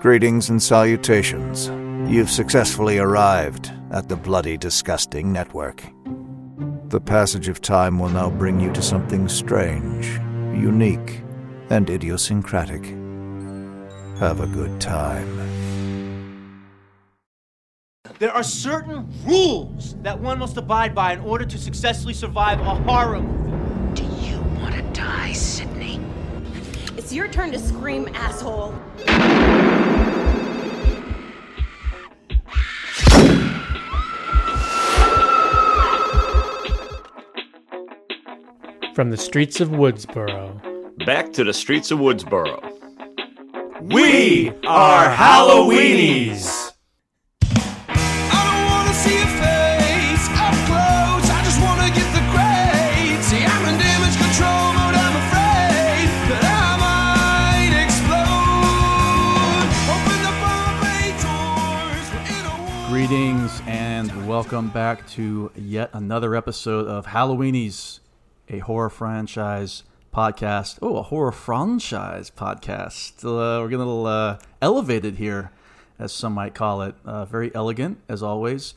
Greetings and salutations. You've successfully arrived at the Bloody Disgusting Network. The passage of time will now bring you to something strange, unique, and idiosyncratic. Have a good time. There are certain rules that one must abide by in order to successfully survive a horror movie. Do you want to die, Sydney? It's your turn to scream, asshole. From the streets of Woodsboro. Back to the streets of Woodsboro. We are Halloweenies! Welcome back to yet another episode of Halloweenies, a horror franchise podcast. Oh, a horror franchise podcast. Uh, we're getting a little uh, elevated here, as some might call it. Uh, very elegant, as always.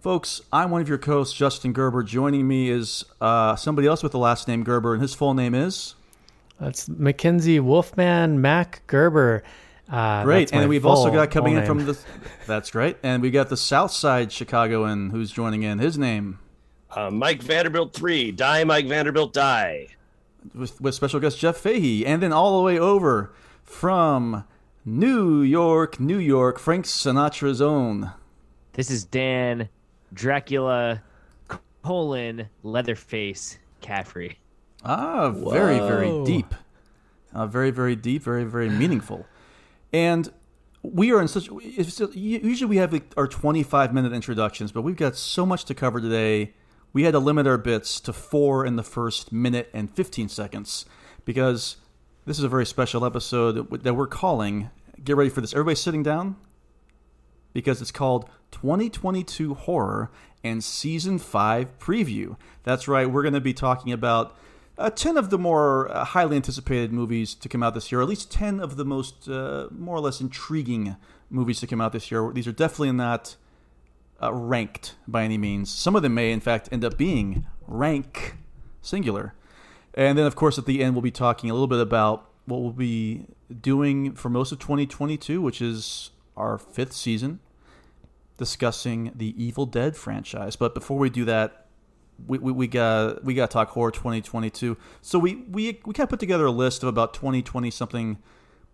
Folks, I'm one of your co-hosts, Justin Gerber. Joining me is uh, somebody else with the last name Gerber, and his full name is... That's Mackenzie Wolfman Mac Gerber. Uh, Great, and we've also got coming full in from the. That's right, and we got the South Side Chicagoan who's joining in. His name Uh, Mike Vanderbilt 3. Die, Mike Vanderbilt, die. with, with special guest Jeff Fahey, and then all the way over from New York, New York, Frank Sinatra's own. This is Dan Dracula colon Leatherface Caffrey. Ah, very, very deep. Uh, very, very deep, very, very meaningful. And we are in such. Usually we have our 25 minute introductions, but we've got so much to cover today. We had to limit our bits to four in the first minute and 15 seconds because this is a very special episode that we're calling. Get ready for this. Everybody sitting down because it's called 2022 Horror and Season 5 Preview. That's right, we're going to be talking about uh, 10 of the more uh, highly anticipated movies to come out this year, at least 10 of the most uh, more or less intriguing movies to come out this year. These are definitely not uh, ranked by any means. Some of them may, in fact, end up being rank singular. And then, of course, at the end, we'll be talking a little bit about what we'll be doing for most of 2022, which is our fifth season, discussing the Evil Dead franchise. But before we do that, we, we, we got we got to talk horror 2022. So we we we kind of put together a list of about 20 20 something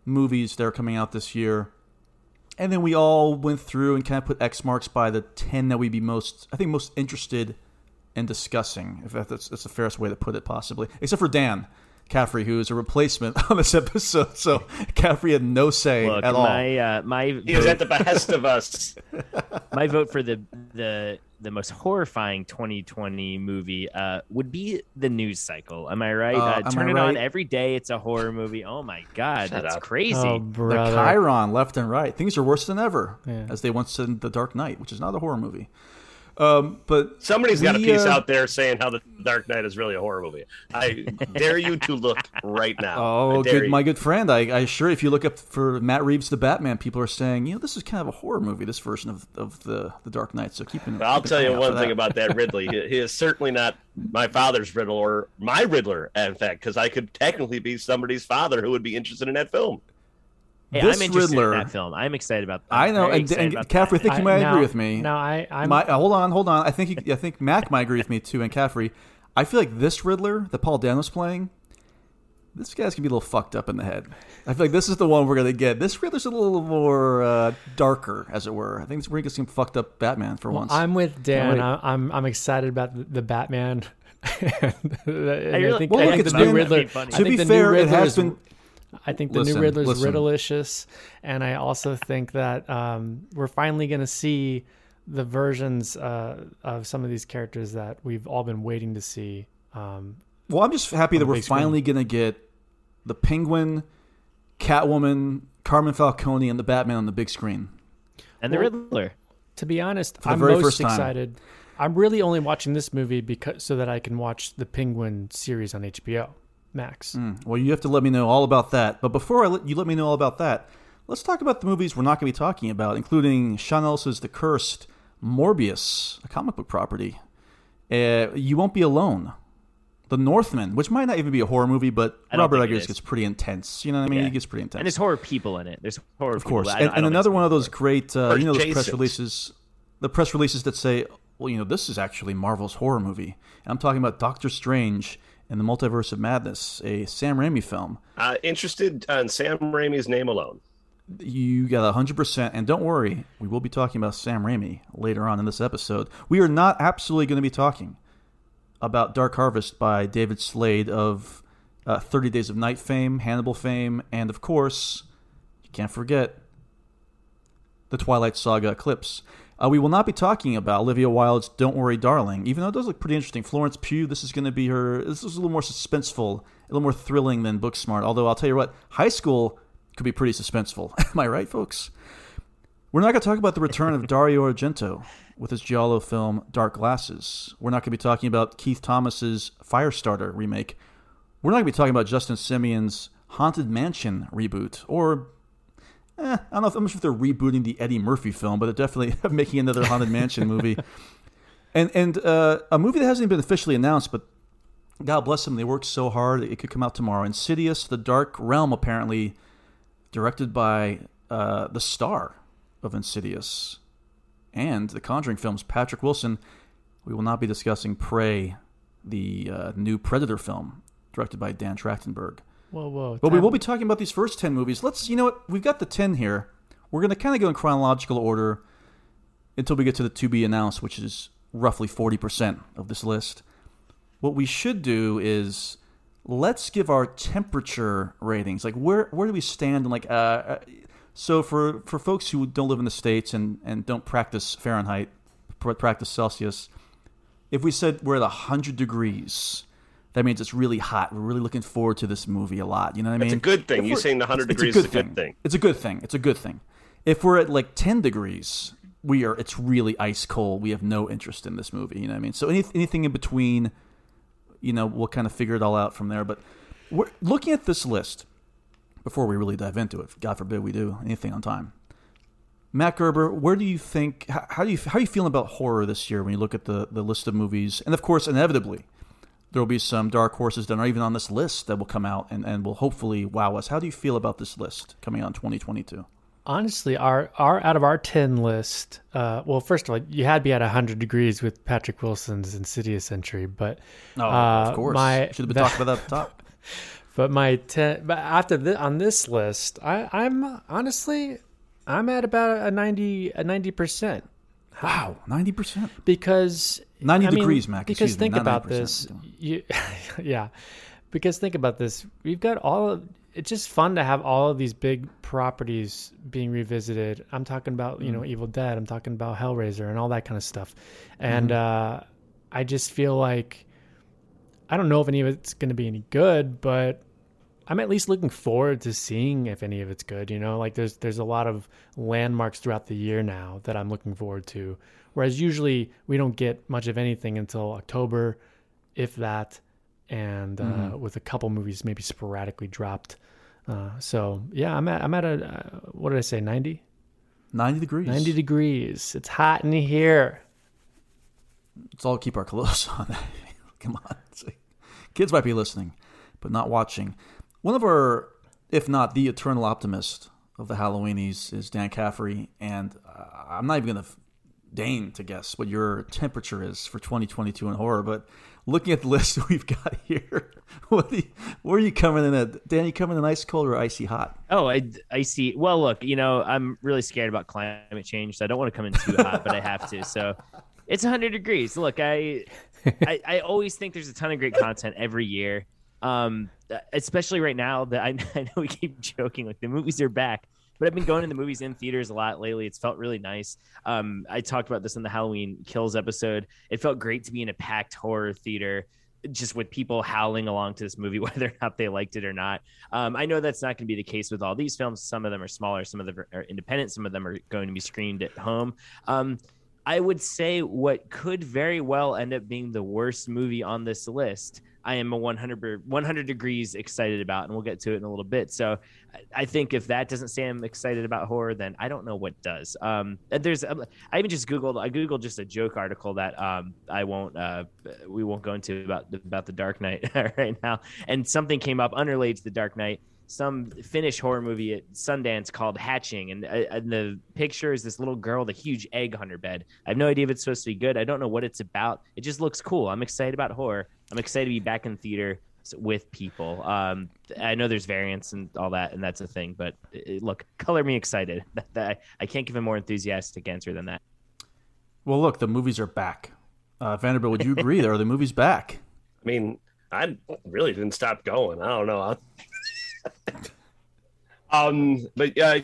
movies that are coming out this year. And then we all went through and kind of put X marks by the 10 that we'd be most, I think, most interested in discussing, if that's, that's the fairest way to put it, possibly. Except for Dan Caffrey, who is a replacement on this episode. So Caffrey had no say Look, at all. my uh, my He was at the behest of us. my vote for the the the most horrifying 2020 movie uh, would be the news cycle. Am I right? Uh, Uh, turn I it right? on every day. It's a horror movie. Oh my god, Shut that's up. crazy. Oh, the. Chyron left and right. Things are worse than ever, Yeah. as they once said in The Dark Knight, which is not a horror movie. Um, but Somebody's got a piece uh, out there saying how the Dark Knight is really a horror movie. I dare you to look right now. Oh, good, you. my good friend. I, I assure if you look up for Matt Reeves, the Batman, people are saying, you know, this is kind of a horror movie, this version of, of the the Dark Knight. So keep an I'll keep tell eye you one thing about that Ridley. He, he is certainly not my father's Riddler or my Riddler, in fact, because I could technically be somebody's father who would be interested in that film. Hey, This I'm interested Riddler- in that film. I'm excited about. I I'm know, very and, excited and Caffrey, I that. think you I- might no, agree with me. No, I, I'm. My, uh, hold on, hold on. I think you, I think Mac might agree with me too, and Caffrey. I feel like this Riddler that Paul Dano's playing, this guy's gonna be a little fucked up in the head. I feel like this is the one we're gonna get. This Riddler's a little more uh, darker, as it were. I think we're gonna get some fucked up Batman for well, once. I'm with Dan. wait. I, I'm I'm excited about the, the Batman. I really- think, Well, I think the new Riddler. Be funny. I to think be the new fair, it Riddler has is- been. I think the Listen, new Riddler's listen. riddleicious, and I also think that um, we're finally going to see the versions uh, of some of these characters that we've all been waiting to see. Um, Well, I'm just happy that we're finally going to get the Penguin, Catwoman, Carmine Falcone, and the Batman on the big screen. And the Well, Riddler. To be honest, For the I'm very most first time. excited. I'm really only watching this movie because so that I can watch the Penguin series on HBO Max. Mm, Well, you have to let me know all about that. But before I let you let me know all about that, let's talk about the movies we're not going to be talking about, including Sean Ellis's The Cursed, Morbius, a comic book property. Uh, you won't be alone. The Northman, which might not even be a horror movie, but I Robert think it Eggers gets pretty intense. You know what I mean? Yeah. He gets pretty intense. And there's horror people in it. There's horror of course. I And, and another one of those great, uh, you know, those press releases, the press releases that say, well, you know, this is actually Marvel's horror movie. And I'm talking about Doctor Strange and the Multiverse of Madness, a Sam Raimi film. Uh, interested on Sam Raimi's name alone. You got 100%. And don't worry, we will be talking about Sam Raimi later on in this episode. We are not absolutely going to be talking about Dark Harvest by David Slade of uh, 30 Days of Night fame, Hannibal fame, and of course, you can't forget the Twilight Saga Eclipse. Uh, we will not be talking about Olivia Wilde's "Don't Worry, Darling," even though it does look pretty interesting. Florence Pugh, this is going to be her. This is a little more suspenseful, a little more thrilling than Booksmart. Although I'll tell you what, High School could be pretty suspenseful. Am I right, folks? We're not going to talk about the return of Dario Argento with his giallo film Dark Glasses. We're not going to be talking about Keith Thomas's Firestarter remake. We're not going to be talking about Justin Simien's Haunted Mansion reboot or Eh, I don't know if I'm not sure if they're rebooting the Eddie Murphy film, but they're definitely making another Haunted Mansion movie. And and uh, a movie that hasn't even been officially announced, but God bless them, they worked so hard. It could come out tomorrow. Insidious: The Dark Realm, apparently directed by uh, the star of Insidious and the Conjuring films, Patrick Wilson. We will not be discussing Prey, the uh, new Predator film directed by Dan Trachtenberg. Whoa, whoa! But we will be talking about these first 10 movies. Let's, you know what? We've got the 10 here. We're going to kind of go in chronological order until we get to the to be announced, which is roughly 40% of this list. What we should do is let's give our temperature ratings. Like, where where do we stand? And like, uh, uh, so for for folks who don't live in the states and and don't practice Fahrenheit, pr- practice Celsius, if we said we're at 100 degrees, that means it's really hot. We're really looking forward to this movie a lot. You know what I mean? It's a good thing. You we're- saying the 100 it's- it's degrees is a good thing. It's a good thing. It's a good thing. If we're at like 10 degrees, we are. It's really ice cold. We have no interest in this movie. You know what I mean? So any, anything in between, you know, we'll kind of figure it all out from there. But we're looking at this list before we really dive into it. God forbid we do anything on time. Matt Gerber, where do you think? How, how do you how are you feeling about horror this year when you look at the the list of movies? And of course, inevitably, there will be some dark horses that are even on this list that will come out and, and will hopefully wow us. How do you feel about this list coming in 2022? Honestly, our our out of our ten list, uh, well, first of all, you had to be at hundred degrees with Patrick Wilson's Insidious entry, but Oh, uh, of course. my Should have been talking about that at the top. But my ten, but after this, on this list, I, I'm honestly, I'm at about a ninety a ninety percent. Wow, ninety percent. Because 90 I mean, degrees, Mac, Because excuse me, think about this, you, yeah. Because think about this, we've got all. Of, it's just fun to have all of these big properties being revisited. I'm talking about you know Mm-hmm. Evil Dead. I'm talking about Hellraiser and all that kind of stuff. And Mm-hmm. uh, I just feel like I don't know if any of it's going to be any good, but I'm at least looking forward to seeing if any of it's good. You know, like there's there's a lot of landmarks throughout the year now that I'm looking forward to. Whereas usually we don't get much of anything until October, if that, and uh, Mhm. with a couple movies maybe sporadically dropped. Uh, so yeah, I'm at I'm at a uh, what did I say ninety? 90 degrees. Ninety degrees. It's hot in here. Let's all keep our clothes on. Come on. Kids might be listening, but not watching. One of our, if not the eternal optimist of the Halloweenies, is Dan Caffrey, and uh, I'm not even going to deign to guess what your temperature is for 2022 in horror, but looking at the list we've got here, what you, where are you coming in at? Dan, you coming in ice cold or icy hot? Oh, I, I see. Well, look, you know, I'm really scared about climate change, so I don't want to come in too hot, but I have to. So it's 100 degrees. Look, I, I, I always think there's a ton of great content every year. Um, especially right now that I, I know we keep joking like the movies are back, but I've been going to the movies in theaters a lot lately. It's felt really nice. Um, I talked about this in the Halloween Kills episode. It felt great to be in a packed horror theater just with people howling along to this movie, whether or not they liked it or not. Um, I know that's not going to be the case with all these films. Some of them are smaller, some of them are independent, some of them are going to be screened at home. Um, I would say what could very well end up being the worst movie on this list. I am a 100, 100 degrees excited about, and we'll get to it in a little bit. So, I think if that doesn't say I'm excited about horror, then I don't know what does. Um, there's, I even just googled, I googled just a joke article that um, I won't, uh, we won't go into about about the Dark Knight right now, and something came up unrelated to the Dark Knight some Finnish horror movie at Sundance called Hatching, and, uh, and, the picture is this little girl with a huge egg on her bed. I have no idea if it's supposed to be good. I don't know what it's about. It just looks cool. I'm excited about horror. I'm excited to be back in theater with people. Um, I know there's variants and all that, and that's a thing. But it, look, color me excited. I can't give a more enthusiastic answer than that. Well, look, the movies are back. Uh, Vanderbilt, would you agree? are the movies back? I mean, I really didn't stop going. I don't know. um, but uh,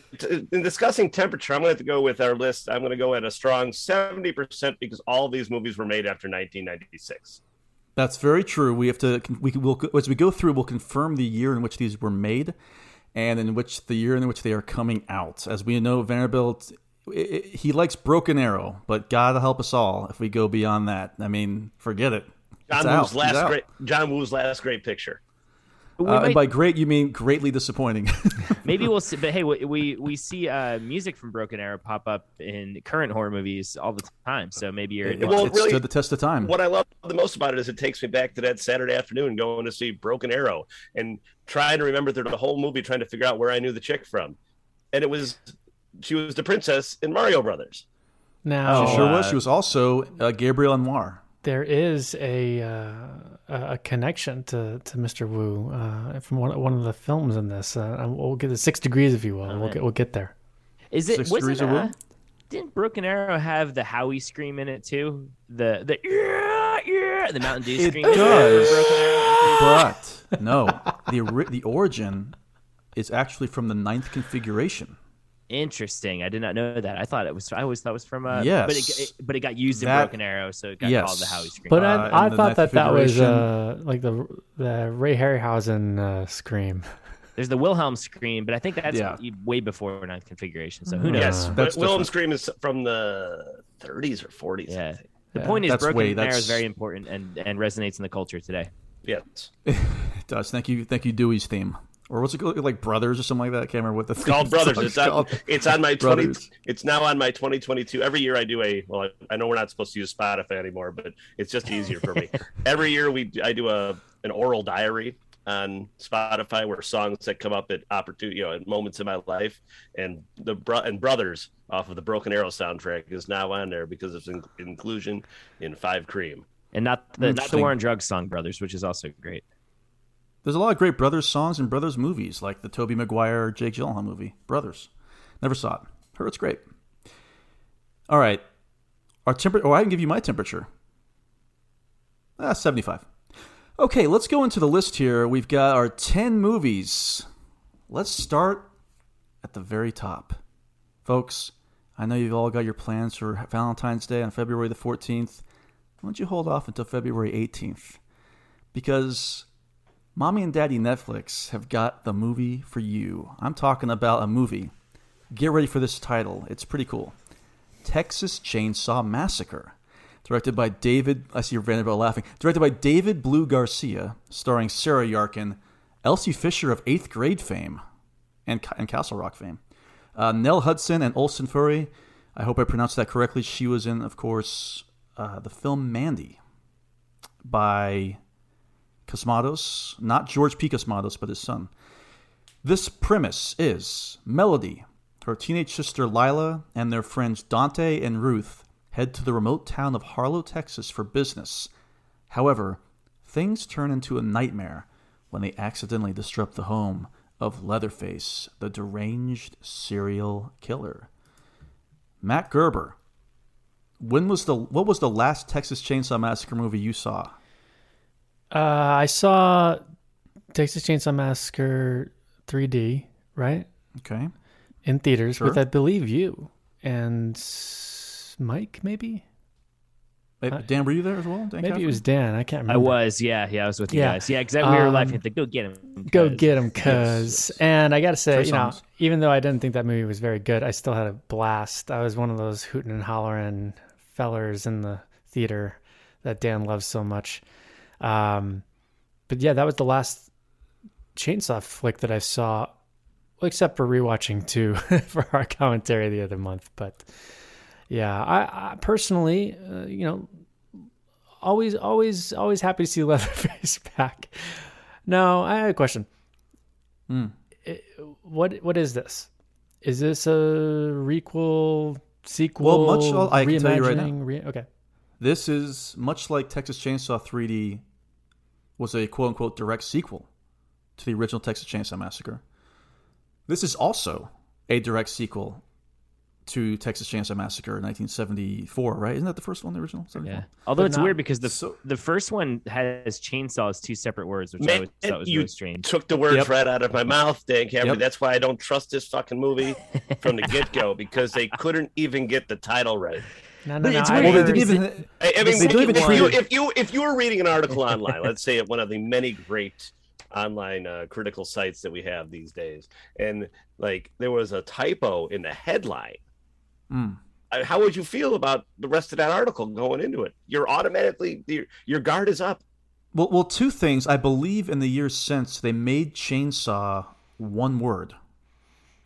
in discussing temperature, I'm going to have to go with our list. I'm going to go at a strong 70% because all these movies were made after 1996. That's very true. We have to we will as we go through, we'll confirm the year in which these were made, and in which the year in which they are coming out. As we know, Vanderbilt he likes Broken Arrow, but God help us all if we go beyond that. I mean, forget it. John Woo's last great John Woo's last great picture. Uh, might, and by great, you mean greatly disappointing. maybe we'll see. But hey, we we see uh, music from Broken Arrow pop up in current horror movies all the time. So maybe you're. It, well, it's really, stood the test of time. What I love the most about it is it takes me back to that Saturday afternoon going to see Broken Arrow and trying to remember through the whole movie, trying to figure out where I knew the chick from, and it was she was the princess in Mario Brothers. Now she sure uh, was. She was also uh, Gabrielle Anwar. There is a uh, a connection to, to Mr. Woo uh, from one, one of the films in this. Uh, we'll get the six degrees, if you will. Oh, we'll get we'll get there. Is it six degrees of uh, Didn't Broken Arrow have the Howie scream in it too? The the yeah yeah the Mountain Dew scream. It does, but no, the the origin is actually from the ninth configuration. Interesting. I did not know that. I thought it was. I always thought it was from. Uh, yes. But it, it, but it got used in Broken Arrow, so it got yes. called the Howie Scream. But I, uh, I thought that that was uh, like the the Ray Harryhausen uh, scream. There's the Wilhelm scream, but I think that's yeah. way before ninth configuration. So who knows? Yes, but Wilhelm scream is from the 30s or 40s. Yeah. The yeah, point is, Broken way, Arrow is very important and and resonates in the culture today. Yes, it does. Thank you, thank you, Dewey's theme or what's it called? Like Brothers or something like that. I can't remember what the. It's called Brothers. It's on, it's on my twenty. It's now on my twenty twenty two. Every year I do a. Well, I, I, know we're not supposed to use Spotify anymore, but it's just easier for me. Every year we I do a an oral diary on Spotify where songs that come up at opportunity, you know, at moments in my life, and the bro- and Brothers off of the Broken Arrow soundtrack is now on there because of in- inclusion in Five Cream, and not the mm, not the War on Drugs song Brothers, which is also great. There's a lot of great Brothers songs and Brothers movies, like the Tobey Maguire, Jake Gyllenhaal movie, Brothers. Never saw it. Heard it's great. All right. Our temperature. Oh, I can give you my temperature. Ah, 75. Okay, let's go into the list here. We've got our 10 movies. Let's start at the very top. Folks, I know you've all got your plans for Valentine's Day on February the 14th. Why don't you hold off until February 18th? Because Mommy and Daddy Netflix have got the movie for you. I'm talking about a movie. Get ready for this title. It's pretty cool. Texas Chainsaw Massacre. Directed by David, I see your Vanderbilt laughing. Directed by David Blue Garcia, starring Sarah Yarkin, Elsie Fisher of 8th grade fame, and, and Castle Rock fame. Uh, Nell Hudson and Olsen Foury. I hope I pronounced that correctly. She was in, of course, uh, the film Mandy by Cosmatos, not George P. Cosmatos, but his son. This premise is Melody, her teenage sister Lila, and their friends Dante and Ruth head to the remote town of Harlow, Texas for business. However, things turn into a nightmare when they accidentally disrupt the home of Leatherface, the deranged serial killer. Matt Gerber, when was the what was the last Texas Chainsaw Massacre movie you saw? Uh, I saw Texas Chainsaw Massacre 3D, right? Okay. In theaters Sure. with, I believe, you and Mike, maybe? Dan, were you there as well? Dan Maybe it was Dan. I can't remember. I was, yeah, yeah, I was with you Yeah. guys. Yeah, because that we were Um, laughing at the go get him. Go get him, cuz. And I got to say, Trey you know, even though I didn't think that movie was very good, I still had a blast. I was one of those hooting and hollering fellers in the theater that Dan loves so much. Um, but yeah, that was the last chainsaw flick that I saw, except for rewatching two for our commentary the other month. But yeah, I, I personally, uh, you know, always, always, always happy to see Leatherface back. Now, I have a question. Hmm. I- What what is this? Is this a requel, sequel? Well, much all- I can tell you right now. reimagining, Re- okay. This is much like Texas Chainsaw 3D was a quote unquote direct sequel to the original Texas Chainsaw Massacre. This is also a direct sequel to Texas Chainsaw Massacre 1974, right? Isn't that the first one, the original? 74? Yeah. Although But it's not- weird because the the first one has chainsaw as two separate words, which I always thought was you really strange. took the words Yep. right out of my mouth, Dan Cameron. Yep. That's why I don't trust this fucking movie from the get go because they couldn't even get the title right. No, no, But no. it's I Well, they didn't even. I, I mean, They don't even if, treat you, it- if you if you were reading an article online, let's say at one of the many great online uh, critical sites that we have these days, and like there was a typo in the headline, Mm. how would you feel about the rest of that article going into it? You're automatically your, your guard is up. Well, well, two things. I believe in the years since they made chainsaw one word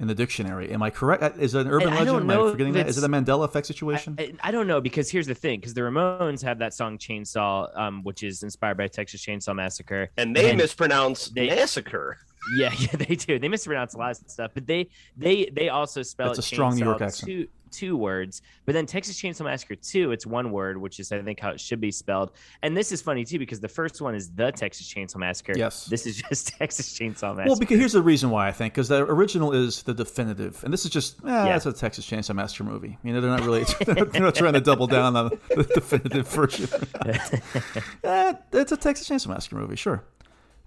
in the dictionary. Am I correct? Uh, Is it an urban I legend? don't Am I forgetting if that? Is it a Mandela effect situation? I, I don't know because here's the thing because the Ramones have that song Chainsaw, um, which is inspired by Texas Chainsaw Massacre, And they And mispronounce they- massacre. Yeah, yeah, they do. They mispronounce a lot of stuff, but they they they also spell That's it a strong New York accent. Two two words, but then Texas Chainsaw Massacre two, it's one word, which is I think how it should be spelled. And this is funny too because the first one is the Texas Chainsaw Massacre. Yes. this is just Texas Chainsaw Massacre. Well, because here's the reason why I think because the original is the definitive, and this is just eh, that's a Texas Chainsaw Massacre movie. You know, they're not really they're not trying to double down on the definitive version. Eh, it's a Texas Chainsaw Massacre movie, sure.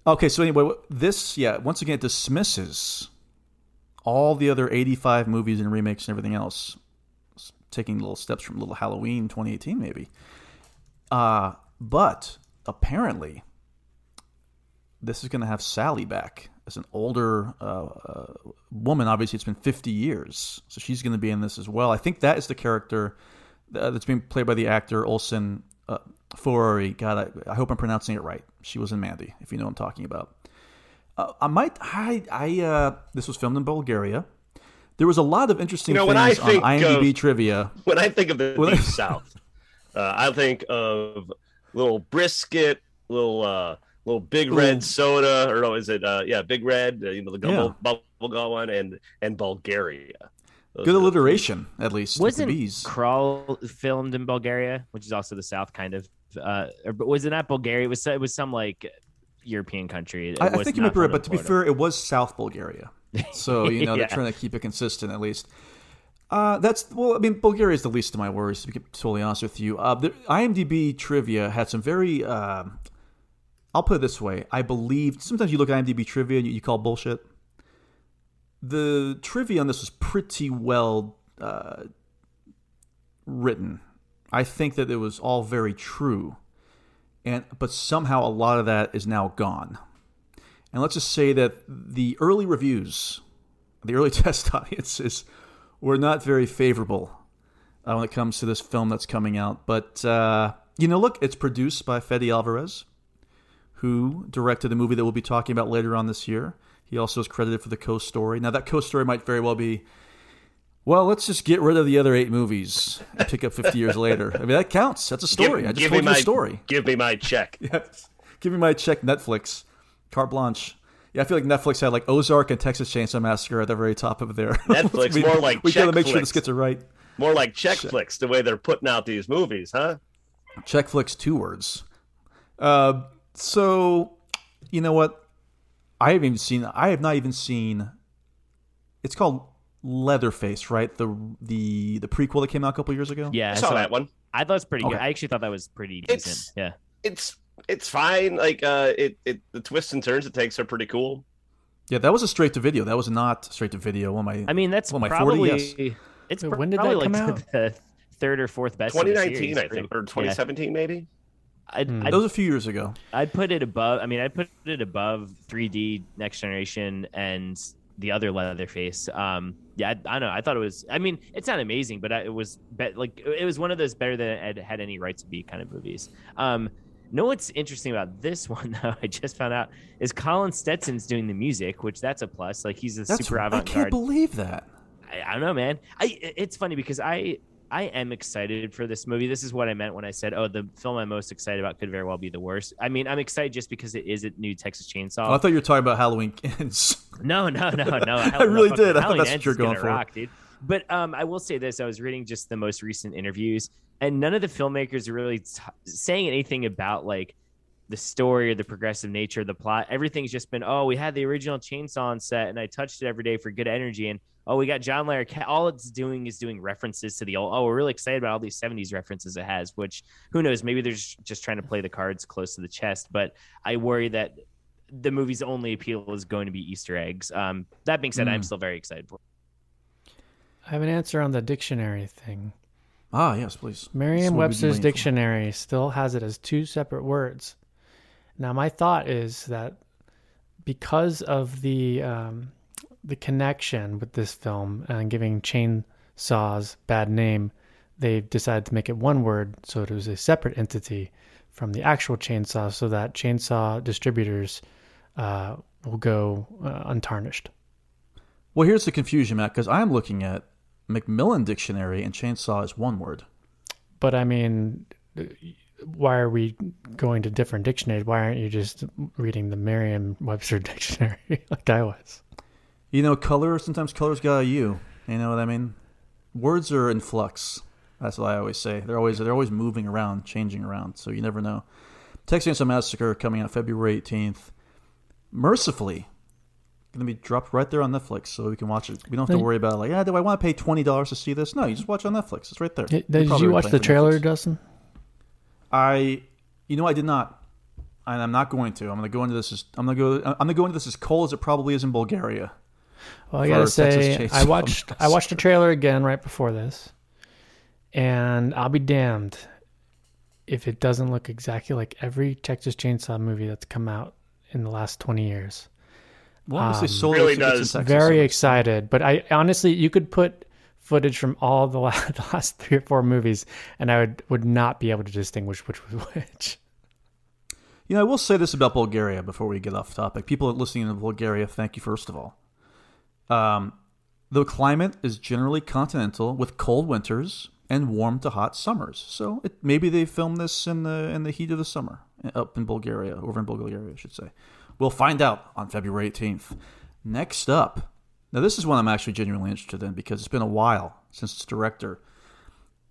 Okay, so anyway, this yeah once again dismisses all the other 85 movies and remakes and everything else, taking little steps from Little Halloween 2018 maybe. Uh, but apparently this is going to have Sally back as an older uh, uh, woman. Obviously, it's been 50 years, so she's going to be in this as well. I think that is the character uh, that's being played by the actor Olsen uh, Ferrari. God, I, I hope I'm pronouncing it right. She was in Mandy, if you know what I'm talking about. Uh, I might. I. I. Uh, this was filmed in Bulgaria. There was a lot of interesting You know, when I things on IMDb of- trivia. When I think of the deep south, uh, I think of little brisket, little uh, little big red Ooh. soda, or no, is it? Uh, yeah, big red. Uh, you know, the Yeah. gum, bubble gum one, and and Bulgaria. Those Good are the- alliteration, at least. wasn't bees. Crawl filmed in Bulgaria, which is also the South, kind of. Uh, or, was it not Bulgaria? It was it was some like European country. It I, I think you not might be right, but to be fair, it was South Bulgaria. So, you know, Yeah. they're trying to keep it consistent at least. Uh, that's, well, I mean, Bulgaria is the least of my worries, to be totally honest with you. Uh, the IMDb trivia had some very, uh, I'll put it this way. I believe sometimes you look at IMDb trivia and you, you call bullshit. The trivia on this was pretty well uh, written. I think that it was all very true. And, but somehow a lot of that is now gone. And let's just say that the early reviews, the early test audiences, were not very favorable uh, when it comes to this film that's coming out. But, uh, you know, look, it's produced by Fede Alvarez, who directed the movie that we'll be talking about later on this year. He also is credited for the co story. Now, that co story might very well be, well, let's just get rid of the other eight movies and pick up 50 years later. I mean, that counts. That's a story. Give, I just told me you my a story. Give me my check. Yes. Give me my check, Netflix. Carte blanche. Yeah, I feel like Netflix had like Ozark and Texas Chainsaw Massacre at the very top of their. Netflix, we, more like we gotta check make sure flicks. this gets it right. More like check flicks, the way they're putting out these movies, huh? Check flicks, two words. Uh, so, you know what? I haven't even seen. I have not even seen. It's called Leatherface, right? The the the prequel that came out a couple years ago. Yeah, I saw that one. I thought it was pretty good. I actually thought that was pretty decent. It's- yeah. It's it's fine. Like uh, it, it the twists and turns it takes are pretty cool. Yeah, that was a straight to video. That was not straight to video. One my I mean, that's one of my probably 40, yes. it's Wait, when did probably that like come the, out? the third or fourth best. of 2019, I think, or Yeah. 2017, maybe. I'd, Hmm. I'd That was a few years ago. I'd put it above. I mean, I'd put it above 3D Next Generation and the other Leatherface. Um, yeah, I, I don't know. I thought it was. I mean, it's not amazing, but I, it was be- like it was one of those better than it had, had any right to be kind of movies. Um, know what's interesting about this one though? I just found out is Colin Stetson's doing the music, which that's a plus. Like he's a That's super I can't believe that. I, I don't know, man. I it's funny because I I am excited for this movie. This is what I meant when I said, "Oh, the film I'm most excited about could very well be the worst." I mean, I'm excited just because it is a new Texas Chainsaw. Oh, I thought you were talking about Halloween Ends. No, no, no, no. I really did. I thought that's what you're going for. Rock, dude. But um, I will say this: I was reading just the most recent interviews, and none of the filmmakers are really t- saying anything about like the story or the progressive nature of the plot. Everything's just been, oh, we had the original chainsaw on set, and I touched it every day for good energy, and oh, we got John Larroquette. All it's doing is doing references to the old. Oh, we're really excited about all these '70s references it has. Which who knows? Maybe they're just just trying to play the cards close to the chest. But I worry that the movie's only appeal is going to be Easter eggs. Um, that being said, I'm Mm. still very excited for. it. I have an answer on the dictionary thing. Ah, yes, please. Merriam-Webster's waiting for. dictionary still has it as two separate words. Now, my thought is that because of the um, the connection with this film and giving chainsaws bad name, they decided to make it one word, so it was a separate entity from the actual chainsaw, so that chainsaw distributors uh, will go uh, untarnished. Well, here's the confusion, Matt, because I'm looking at Macmillan Dictionary and chainsaw is one word. But I mean, why are we going to different dictionaries? Why aren't you just reading the Merriam-Webster dictionary like I was? You know, color, sometimes color's got a U. You know what I mean? Words are in flux. That's what I always say. They're always they're always moving around, changing around, so you never know. Texas Chainsaw Massacre coming out February 18th. Mercifully, going to be dropped right there on Netflix, so we can watch it. We don't have to worry about like, yeah, do I want to pay twenty dollars to see this? No, you just watch it on Netflix. It's right there. Did, did you watch the trailer, Netflix. Dustin? I, you know, I did not, and I'm not going to. I'm going to go into this as I'm going to go. I'm going to go into this as cold as it probably is in Bulgaria. Well, I gotta say, I watched I watched the trailer again right before this, and I'll be damned if it doesn't look exactly like every Texas Chainsaw movie that's come out in the last twenty years. Well, honestly, Um, Solo Really does. Texas. Very excited, but I honestly, you could put footage from all the last, the last three or four movies, and I would would not be able to distinguish which was which. You know, I will say this about Bulgaria before we get off topic. People listening in Bulgaria, thank you first of all. Um, the climate is generally continental with cold winters and warm to hot summers. So it, maybe they filmed this in the in the heat of the summer up in Bulgaria, over in Bulgaria, I should say. We'll find out on February 18th. Next up, now this is one I'm actually genuinely interested in because it's been a while since its director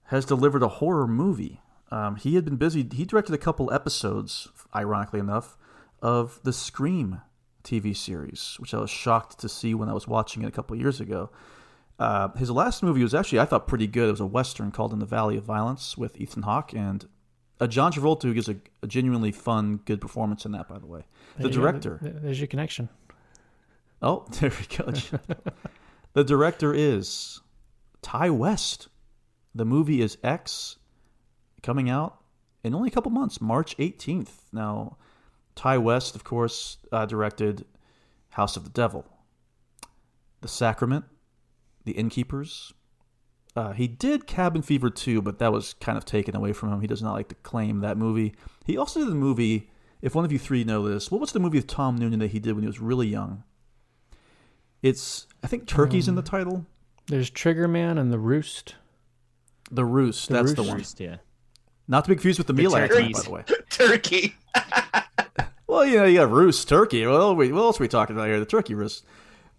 has delivered a horror movie. Um, he had been busy. He directed a couple episodes, ironically enough, of the Scream TV series, which I was shocked to see when I was watching it a couple years ago. Uh, his last movie was actually, I thought, pretty good. It was a western called In the Valley of Violence with Ethan Hawke and uh, John Travolta, who gives a, a genuinely fun, good performance in that, by the way. The There go. director. There- There's your connection. Oh, there we go. the director is Ti West. The movie is X, coming out in only a couple months, March 18th. Now, Ti West, of course, uh, directed House of the Devil, The Sacrament, The Innkeepers. Uh, he did Cabin Fever 2, but that was kind of taken away from him. He does not like to claim that movie. He also did the movie, if one of you three know this, what was the movie with Tom Noonan that he did when he was really young? It's I think Turkey's in the title. There's Trigger Man and the Roost. The Roost. The that's the one. Roost. one. Yeah. Not to be confused with the, meal turkeys. accent, by the way. Turkey. Well, you know, you got roost turkey. Well, wait, what else are we talking about here? The turkey roost.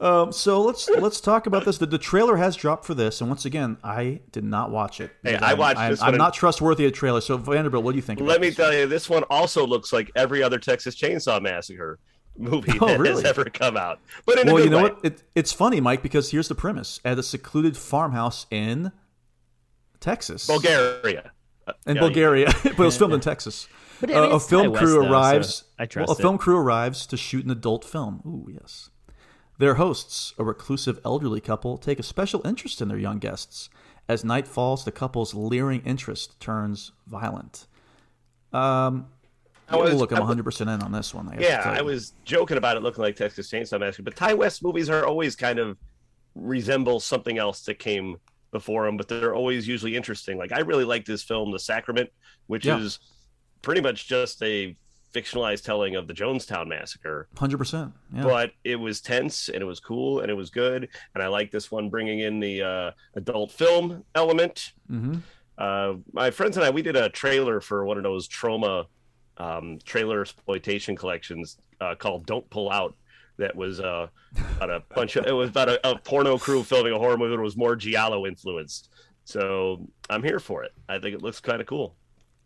Um, so let's let's talk about this. The, the trailer has dropped for this, and once again, I did not watch it. Hey, because I I'm- watched I'm, this I'm one and- not trustworthy of trailers. So Vanderbilt, what do you think? Let about me this? tell you, this one also looks like every other Texas Chainsaw Massacre movie Oh, that has ever come out. But in a Well, good you know way. what? It, it's funny, Mike, because here's the premise: at a secluded farmhouse in Texas, Bulgaria. Uh, in yeah, Bulgaria, but it was filmed in Texas. But I mean, a film Ti crew West, though, so arrives. I trust well, a it. film crew arrives to shoot an adult film. Ooh, yes. Their hosts, a reclusive elderly couple, take a special interest in their young guests. As night falls, the couple's leering interest turns violent. Um, I was- look, I'm 100 percent in on this one. I Yeah, I was joking about it looking like Texas Chainsaw Massacre, but Ti West movies are always kind of resemble something else that came before them, but they're always usually interesting. Like I really like this film, The Sacrament, which Yeah. is pretty much just a fictionalized telling of the Jonestown massacre. 100. percent Yeah. But it was tense and it was cool and it was good, and I like this one bringing in the uh, adult film element. hmm Uh, my friends and I, we did a trailer for one of those trauma um, trailer exploitation collections uh, called "Don't Pull Out." That was uh, about a bunch of it was about a, a porno crew filming a horror movie that was more giallo influenced. So I'm here for it. I think it looks kind of cool.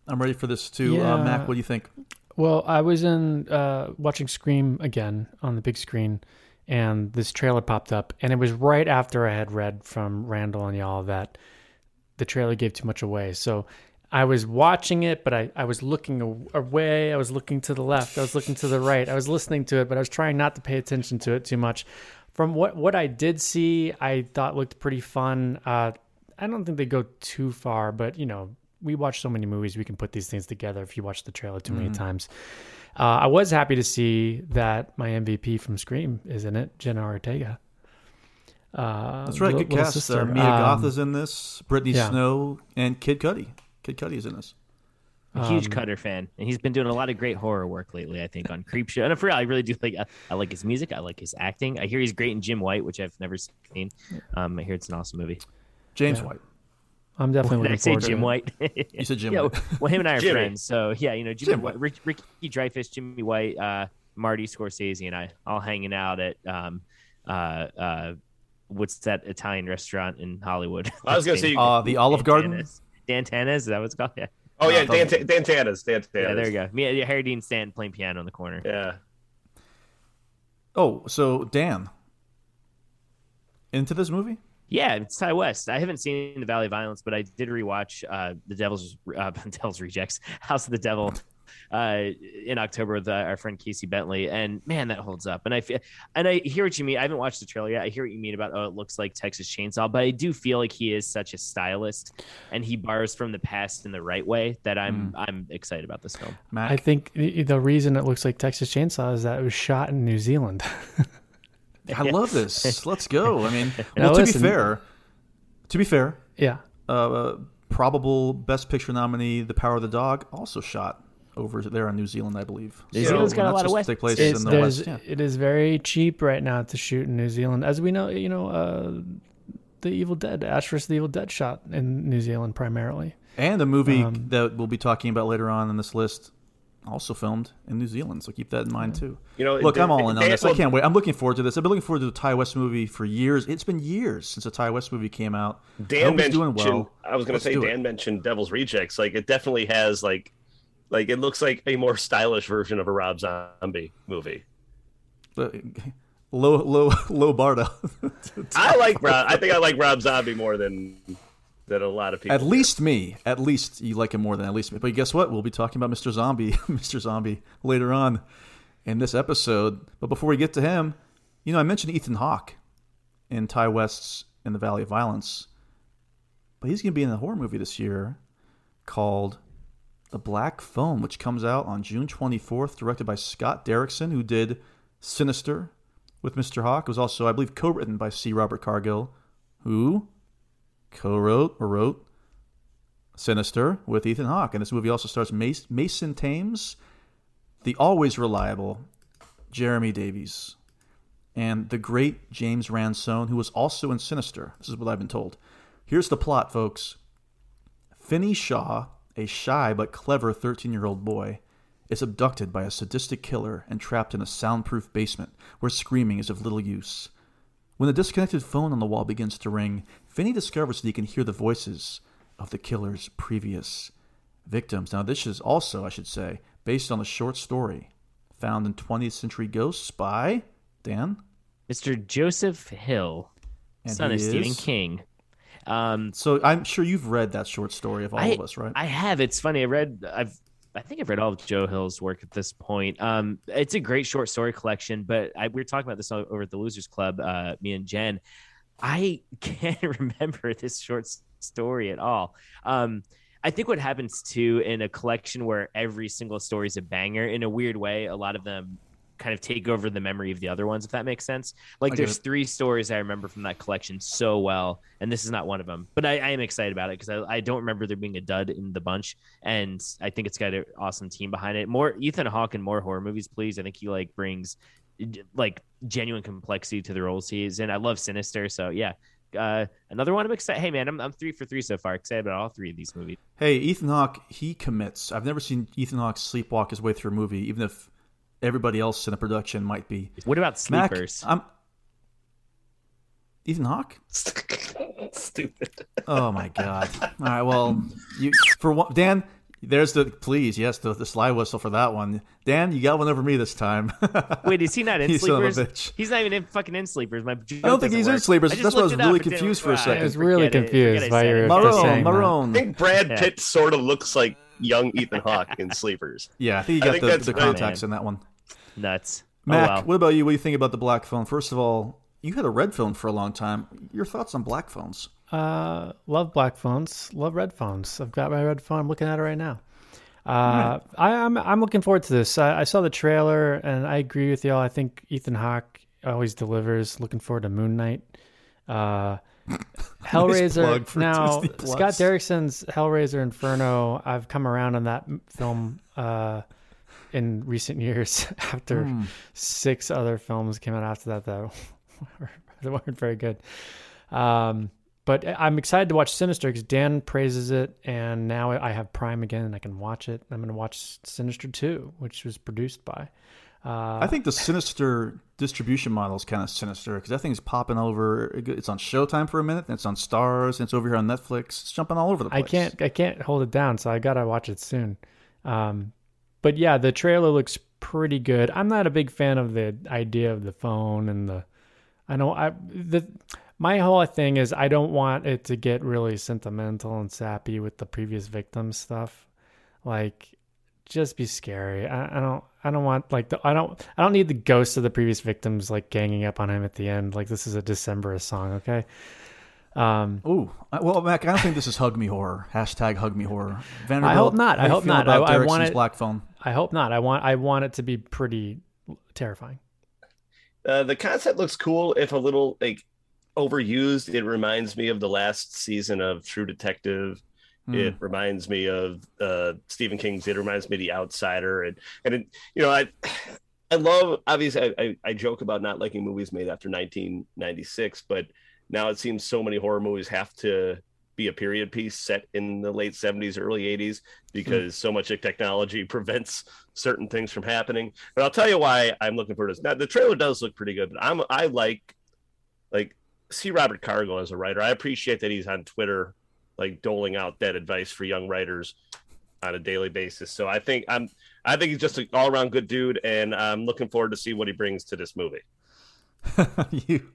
I'm ready for this too. Uh, Mac, what do you think? Well, I was in uh, watching Scream again on the big screen, and this trailer popped up, and it was right after I had read from Randall and y'all that the trailer gave too much away. So I was watching it, but I, I was looking away. I was looking to the left. I was looking to the right. I was listening to it, but I was trying not to pay attention to it too much. From what what I did see, I thought looked pretty fun. Uh, I don't think they go too far, but you know, we watch so many movies, we can put these things together if you watch the trailer too many Mhm. times. Uh, I was happy to see that my MVP from Scream is in it, Jenna Ortega. Uh, That's right. little- Good cast. sister. Uh, Mia Um, Goth is in this. Brittany yeah. Snow and Kid Cudi. Kid Cudi is in this. I'm a huge Um, Cutter fan, and he's been doing a lot of great horror work lately. I think on Creepshow, and for real, I really do like. I, I like his music. I like his acting. I hear he's great in Jim White, which I've never seen. Um, I hear it's an awesome movie. James Yeah. White. I'm definitely Did looking I say forward to Jim. White? You said Jim yeah, White. well, him and I are Jimmy. friends, so yeah, you know, Jimmy Jim White, Rick, Ricky Dreyfuss, Jimmy White, uh, Marty Scorsese, and I all hanging out at um, uh, uh, what's that Italian restaurant in Hollywood? I was gonna say- Uh, the Olive Garden. Dantana's. Dantana's, is that what it's called? Yeah. Oh yeah, Uh, Dan, Dan Tana's. Dan Tana's. Yeah, there you go. Me, Harry Dean Stanton playing piano in the corner. Yeah. Oh, so Dan. Into this movie? Yeah, it's Ti West. I haven't seen The Valley of Violence, but I did rewatch uh, The Devil's uh, Devil's Rejects, House of the Devil, uh, in October with uh, our friend Casey Bentley, and man, that holds up. And I feel, and I hear what you mean. I haven't watched the trailer yet. I hear what you mean about oh, it looks like Texas Chainsaw, but I do feel like he is such a stylist, and he borrows from the past in the right way that I'm I'm excited about this film. Mac? I think the the reason it looks like Texas Chainsaw is that it was shot in New Zealand. I love this. Let's go. I mean, well, to listen. be fair, to be fair, yeah. uh, probable Best Picture nominee, The Power of the Dog, also shot over there in New Zealand, I believe. New So Zealand's got a lot of supposed West- to Take place It's, in the West. Yeah. It is very cheap right now to shoot in New Zealand. As we know, you know, uh, the Evil Dead, Ash vs. the Evil Dead shot in New Zealand primarily. And a movie Um, that we'll be talking about later on in this list, also filmed in New Zealand. So keep that in mind too. You know, look, Dan- I'm all in on Dan- this. I can't wait. I'm looking forward to this. I've been looking forward to the Ti West movie for years. It's been years since a Ti West movie came out. Dan mentioned. doing well. I was going to say do it. Dan mentioned Devil's Rejects. Like it definitely has like, like it looks like a more stylish version of a Rob Zombie movie. Uh, Low, low, low Barda. I like Rob. I think I like Rob Zombie more than than a lot of people. At least me. At least you like him more than at least me. But guess what? We'll be talking about Mr. Zombie, Mr. Zombie later on in this episode. But before we get to him, you know, I mentioned Ethan Hawke in Ti West's In the Valley of Violence. But he's going to be in a horror movie this year called The Black Phone, which comes out on June 24th, directed by Scott Derrickson, who did Sinister with Mr. Hawke. It was also, I believe, co written by C. Robert Cargill, who co-wrote or wrote Sinister with Ethan Hawke, and this movie also stars Mason Thames, the always reliable Jeremy Davies, and the great James Ransone, who was also in Sinister. This is what I've been told. Here's the plot, folks. Finney Shaw, a shy but clever 13-year-old boy, is abducted by a sadistic killer and trapped in a soundproof basement where screaming is of little use. When the disconnected phone on the wall begins to ring, Finney discovers that he can hear the voices of the killer's previous victims. Now, this is also, I should say, based on a short story found in 20th Century Ghosts by Dan. Mr. Joseph Hill, And son of Stephen? King. Um, So I'm sure you've read that short story of all I, of us, right? I have. It's funny. I read. I've I think I've read all of Joe Hill's work at this point. Um, it's a great short story collection, but I, we were talking about this over at the Losers Club, uh, me and Jen. I can't remember this short story at all. Um, I think what happens too in a collection where every single story is a banger, in a weird way, a lot of them kind of take over the memory of the other ones, if that makes sense. Like I there's three stories I remember from that collection so well, and this is not one of them. But I, I am excited about it because I, I don't remember there being a dud in the bunch, and I think it's got an awesome team behind it. More Ethan Hawke and more horror movies, please. I think he like brings like genuine complexity to the roles he's in. I love Sinister, so yeah. Uh, another one I'm excited. Hey man, I'm, I'm three for three so far. Excited about all three of these movies. Hey, Ethan Hawke, he commits. I've never seen Ethan Hawke sleepwalk his way through a movie, even if everybody else in the production might be. What about Mac, I'm Ethan Hawke. Stupid. Oh my god! All right, well, you for one, Dan. There's the please, yes, the, the slide whistle for that one. Dan, you got one over me this time. Wait, is he not in You son of a Sleepers? bitch. He's not even in fucking in Sleepers. My I don't think he's in Sleepers. That's why I was really confused for a second. I was really confused by your Marone. Marone. I think Brad Yeah. Pitt sort of looks like young Ethan Hawke in Sleepers. Yeah, I think I you got think the, that's the right. contacts in that one. Nuts. Oh, Mac, oh, well. what about you? What do you think about the black phone? First of all, you had a red phone for a long time. Your thoughts on black phones? Uh, love black phones. Love red phones. I've got my red phone. I'm looking at it right now. Uh, I, I'm I'm looking forward to this. I, I saw the trailer and I agree with y'all. I think Ethan Hawke always delivers. Looking forward to Moon Knight. Uh, Hellraiser. for now, Scott Derrickson's Hellraiser Inferno. I've come around on that film uh, in recent years after Hmm. six other films came out after that that that weren't very good. Um, but I'm excited to watch Sinister because Dan praises it, and now I have Prime again, and I can watch it. I'm going to watch Sinister 2, which was produced by. Uh, I think the Sinister distribution model is kind of sinister because that thing's popping over. It's on Showtime for a minute, then it's on Stars, and it's over here on Netflix. It's jumping all over the place. I can't I can't hold it down, so I gotta watch it soon. Um, but yeah, the trailer looks pretty good. I'm not a big fan of the idea of the phone and the. I know I the my whole thing is I don't want it to get really sentimental and sappy with the previous victim stuff. Like, just be scary. I, I don't I don't want like the I don't I don't need the ghosts of the previous victims like ganging up on him at the end. Like this is a December song, okay? Um, Ooh, well, Mac, I don't think this is hug me horror. Hashtag hug me horror. Vanderbilt, I hope not. I hope not. I, about I Derrickson's want it. black phone. I hope not. I want. I want it to be pretty terrifying. Uh, the concept looks cool if a little like overused. It reminds me of the last season of True Detective. Hmm. It reminds me of uh, Stephen King's. It reminds me of The Outsider, and and it, you know I I love obviously I, I, I joke about not liking movies made after 1996, but now it seems so many horror movies have to be a period piece set in the late 70s, early 80s because so much of technology prevents certain things from happening. But I'll tell you why I'm looking for this. Now the trailer does look pretty good, but I'm I like like see Robert Cargill as a writer. I appreciate that he's on Twitter like doling out that advice for young writers on a daily basis. So I think I'm I think he's just an all around good dude, and I'm looking forward to see what he brings to this movie. you,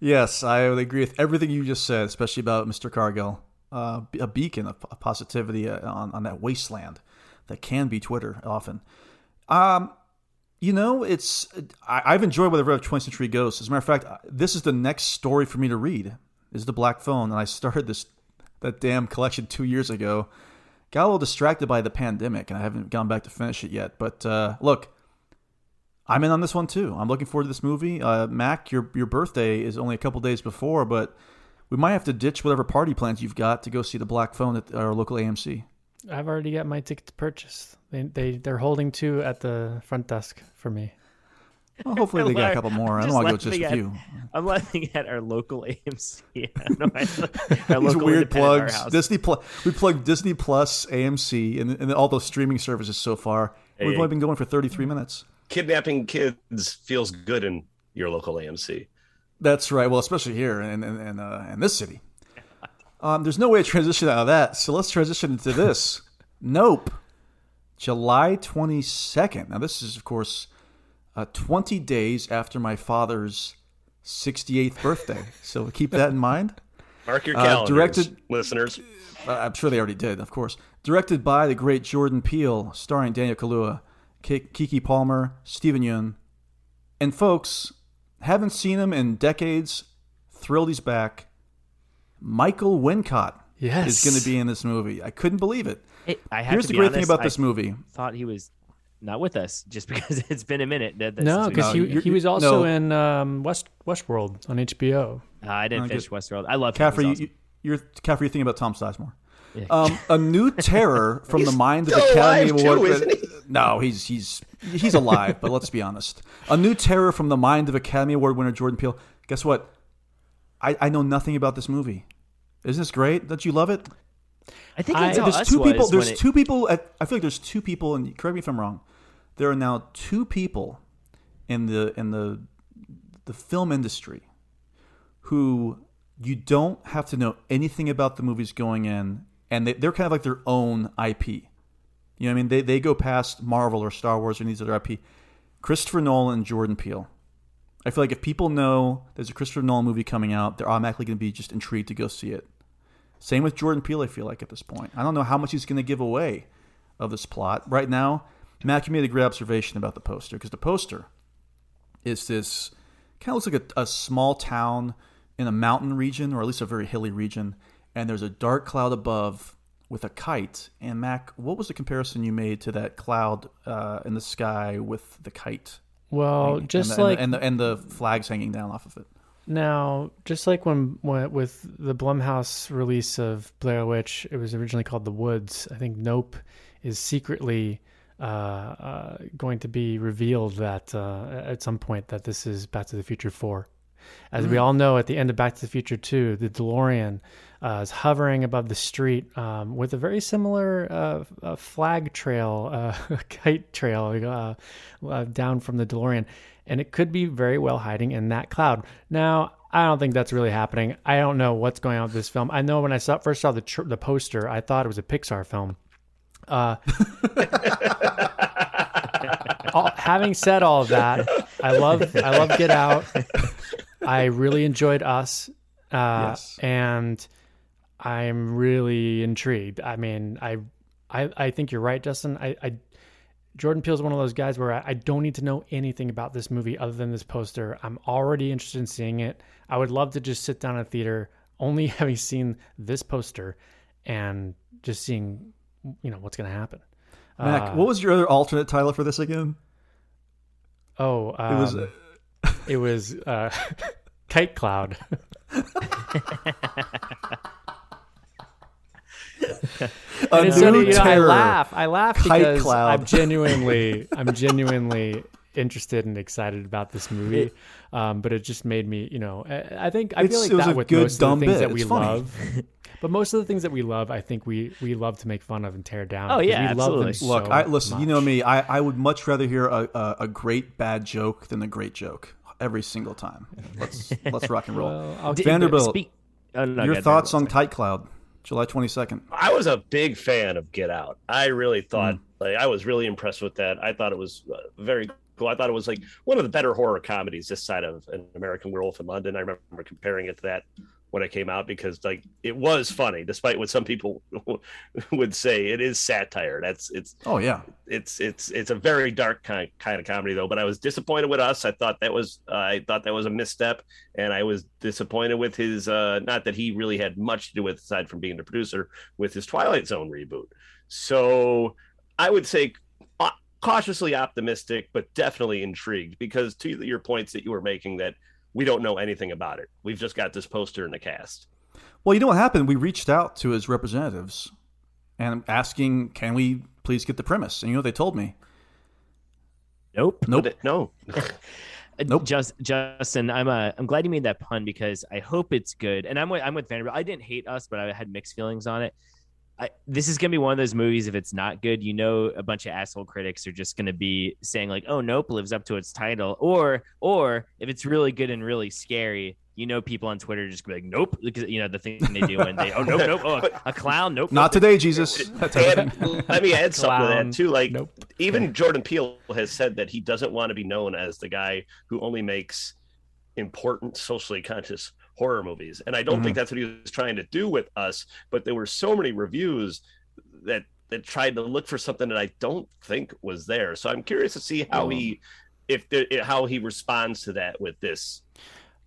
yes, I would agree with everything you just said, especially about Mr. Cargill. Uh, a beacon of of positivity uh, on, on that wasteland that can be Twitter often. Um, you know, it's I, I've enjoyed what I've read of 20th Century Ghosts. As a matter of fact, this is the next story for me to read. Is the Black Phone, and I started this that damn collection two years ago. Got a little distracted by the pandemic, and I haven't gone back to finish it yet. But uh, look, I'm in on this one too. I'm looking forward to this movie. Uh, Mac, your your birthday is only a couple days before, but we might have to ditch whatever party plans you've got to go see the Black Phone at our local AMC. I've already got my tickets purchased. They they they're holding two at the front desk for me. Well, hopefully they got a couple more. I don't Just want to go just a few. I'm laughing at our local AMC. I don't know our These local weird plugs. warehouse. Disney Plus. We plugged Disney Plus, AMC, and, and all those streaming services so far. We've only been going for 33 minutes. Kidnapping kids feels good in your local AMC. That's right. Well, especially here in in, in, uh, in this city. Um, there's no way to transition out of that. So let's transition into this. nope. July 22nd. Now, this is, of course, uh, 20 days after my father's 68th birthday. So keep that in mind. Mark your Uh, calendars, directed- listeners. Uh, I'm sure they already did, of course. directed by the great Jordan Peele, starring Daniel Kaluuya, Ki- Keke Palmer, Steven Yeun, and folks haven't seen him in decades. Thrilled he's back. Michael Wincott Yes. is going to be in this movie. I couldn't believe it. It- I have Here's to the great honest, thing about I this movie. Thought he was not with us just because it's been a minute. That, that- No, because he, he was also no. in um, West Westworld on HBO. Uh, I didn't I finish get- Westworld. I love him. Caffrey, He's you, awesome. you, you're Caffrey. You're thinking about Tom Sizemore. Yeah. Um, a new terror from the mind of the still Academy Award. too, isn't he? No, he's he's he's alive. but let's be honest. A new terror from the mind of Academy Award winner Jordan Peele. Guess what? I, I know nothing about this movie. Isn't this great? Don't you love it? I think I- that's there's two people. There's it- two people. At, I feel like there's two people. And correct me if I'm wrong. There are now two people in the in the the film industry who you don't have to know anything about the movies going in, and they, they're kind of like their own IP. You know what I mean? They they go past Marvel or Star Wars or any of their IP. Christopher Nolan and Jordan Peele. I feel like if people know there's a Christopher Nolan movie coming out, they're automatically going to be just intrigued to go see it. Same with Jordan Peele, I feel like, at this point. I don't know how much he's going to give away of this plot. Right now, Mac, you made a great observation about the poster, because the poster is this kind of looks like a, a small town in a mountain region, or at least a very hilly region, and there's a dark cloud above with a kite. And Mac, what was the comparison you made to that cloud uh, in the sky with the kite? Well, And just the- like and the, and the and the flags hanging down off of it. Now, just like when, when with the Blumhouse release of Blair Witch, it was originally called The Woods. I think Nope is secretly uh, uh, going to be revealed that uh, at some point that this is Back to the Future Four. As we Mm. all know, at the end of Back to the Future Two, the DeLorean uh, is hovering above the street um, with a very similar uh, uh, flag trail, uh, kite trail uh, down from the DeLorean, and it could be very well hiding in that cloud. Now, I don't think that's really happening. I don't know what's going on with this film. I know when I saw, first saw the tr- the poster, I thought it was a Pixar film. Uh, all, having said all of that, I love I love Get Out. I really enjoyed Us, uh, Yes. and I'm really intrigued. I mean, I, I I think you're right, Justin. I, I Jordan Peele's one of those guys where I, I don't need to know anything about this movie other than this poster. I'm already interested in seeing it. I would love to just sit down in a theater, only having seen this poster, and just seeing, you know, what's going to happen. Mac, Uh, what was your other alternate title for this again? Oh, um, It was, uh, it was uh, Kite Cloud. A And it's funny, you know, I laugh. I laugh Kite because Cloud. I'm genuinely, I'm genuinely interested and excited about this movie. Um, but it just made me, you know, I, I think I It's- feel like that with good most of the dumb things bit. that we love. But most of the things that we love, I think we we love to make fun of and tear down. Oh, yeah, we love them absolutely. Look, so I listen. You know me. I, I would much rather hear a, a, a great bad joke than a great joke every single time. Let's let's rock and roll. Well, Vanderbilt, Speak. Oh, no, your go thoughts on Kite Cloud, July twenty second. I was a big fan of Get Out. I really thought, Mm. like, I was really impressed with that. I thought it was uh, very cool. I thought it was like one of the better horror comedies this side of an American Werewolf in London. I remember comparing it to that when it came out because, like, it was funny, despite what some people would say. It is satire. That's it's Oh yeah, it's it's it's a very dark kind kind of comedy though. But I was disappointed with us. I thought that was uh, I thought that was a misstep, and I was disappointed with his. Uh, not that he really had much to do with aside from being the producer with his Twilight Zone reboot. So I would say uh, cautiously optimistic, but definitely intrigued because to your points that you were making that we don't know anything about it. We've just got this poster in the cast. Well, you know what happened? We reached out to his representatives and asking, "Can we please get the premise?" And you know what they told me? Nope. Nope. No. Nope. Just Justin, I'm uh, I'm glad you made that pun because I hope it's good. And I'm with I'm with Vanderbilt. I didn't hate us, but I had mixed feelings on it. I, this is gonna be one of those movies. If it's not good, you know, a bunch of asshole critics are just gonna be saying like, "Oh, Nope lives up to its title," or or if it's really good and really scary, you know, people on Twitter are just gonna be like, "Nope," because you know the thing they do, when they, "Oh, nope, nope, oh, a clown, nope." Not nope. today, Jesus. That type of thing. And let me add something to that too. Like Nope. even Jordan Peele has said that he doesn't want to be known as the guy who only makes important socially conscious horror movies. And I don't think mm-hmm. that's what he was trying to do with us, but there were so many reviews that that tried to look for something that I don't think was there. So I'm curious to see how oh. he if the, how he responds to that with this.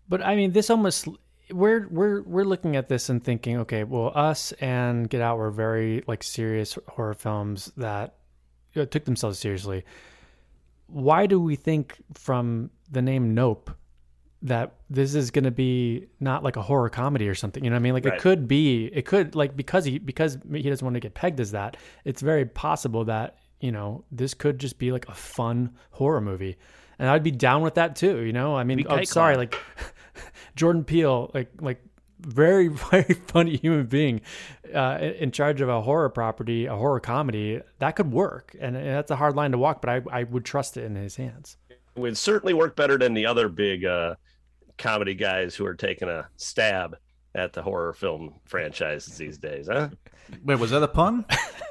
But I mean, this almost we're we're we're looking at this and thinking, okay, well, us and Get Out were very like serious horror films that you know, took themselves seriously. Why do we think from the name Nope that this is going to be not like a horror comedy or something? You know what I mean? Like Right. it could be, it could like because he because he doesn't want to get pegged as that. It's very possible that you know this could just be like a fun horror movie, and I'd be down with that too. You know, I mean, oh, sorry, like Jordan Peele, like like very very funny human being, uh, in in charge of a horror property, a horror comedy that could work, and, and that's a hard line to walk, but I I would trust it in his hands. It would certainly work better than the other big uh, comedy guys who are taking a stab at the horror film franchises these days, huh? Wait, was that a pun?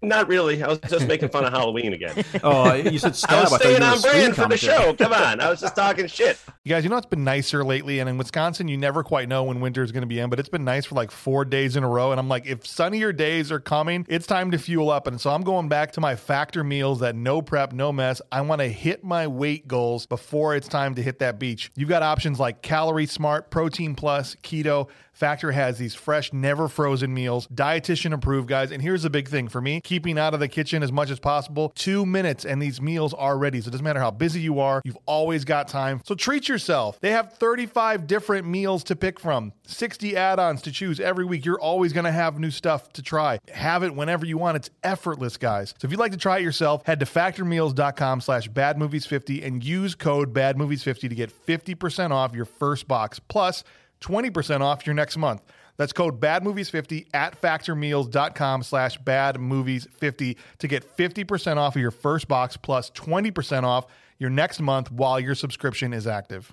Not really. I was just making fun of Halloween again. Oh, you said stab. I I was staying were on brand for the show. Come on. I was just talking shit. You guys, you know it's been nicer lately, and in Wisconsin, you never quite know when winter is going to be in, but it's been nice for like four days in a row. And I'm like, if sunnier days are coming, it's time to fuel up. And so I'm going back to my factor meals that no prep, no mess. I want to hit my weight goals before it's time to hit that beach. You've got options like Calorie Smart, Protein Plus, Keto. Factor has these fresh, never frozen meals, dietitian approved, guys. And here's the big thing for me keeping out of the kitchen as much as possible. Two minutes, and these meals are ready. So it doesn't matter how busy you are, you've always got time. So treat yourself. They have 35 different meals to pick from, 60 add ons to choose every week. You're always going to have new stuff to try. Have it whenever you want. It's effortless, guys. So if you'd like to try it yourself, head to factormeals.com slash badmovies50 and use code badmovies50 to get 50% off your first box. Plus, 20% off your next month. That's code BADMOVIES50 at factormeals.com slash badmovies50 to get 50% off of your first box plus 20% off your next month while your subscription is active.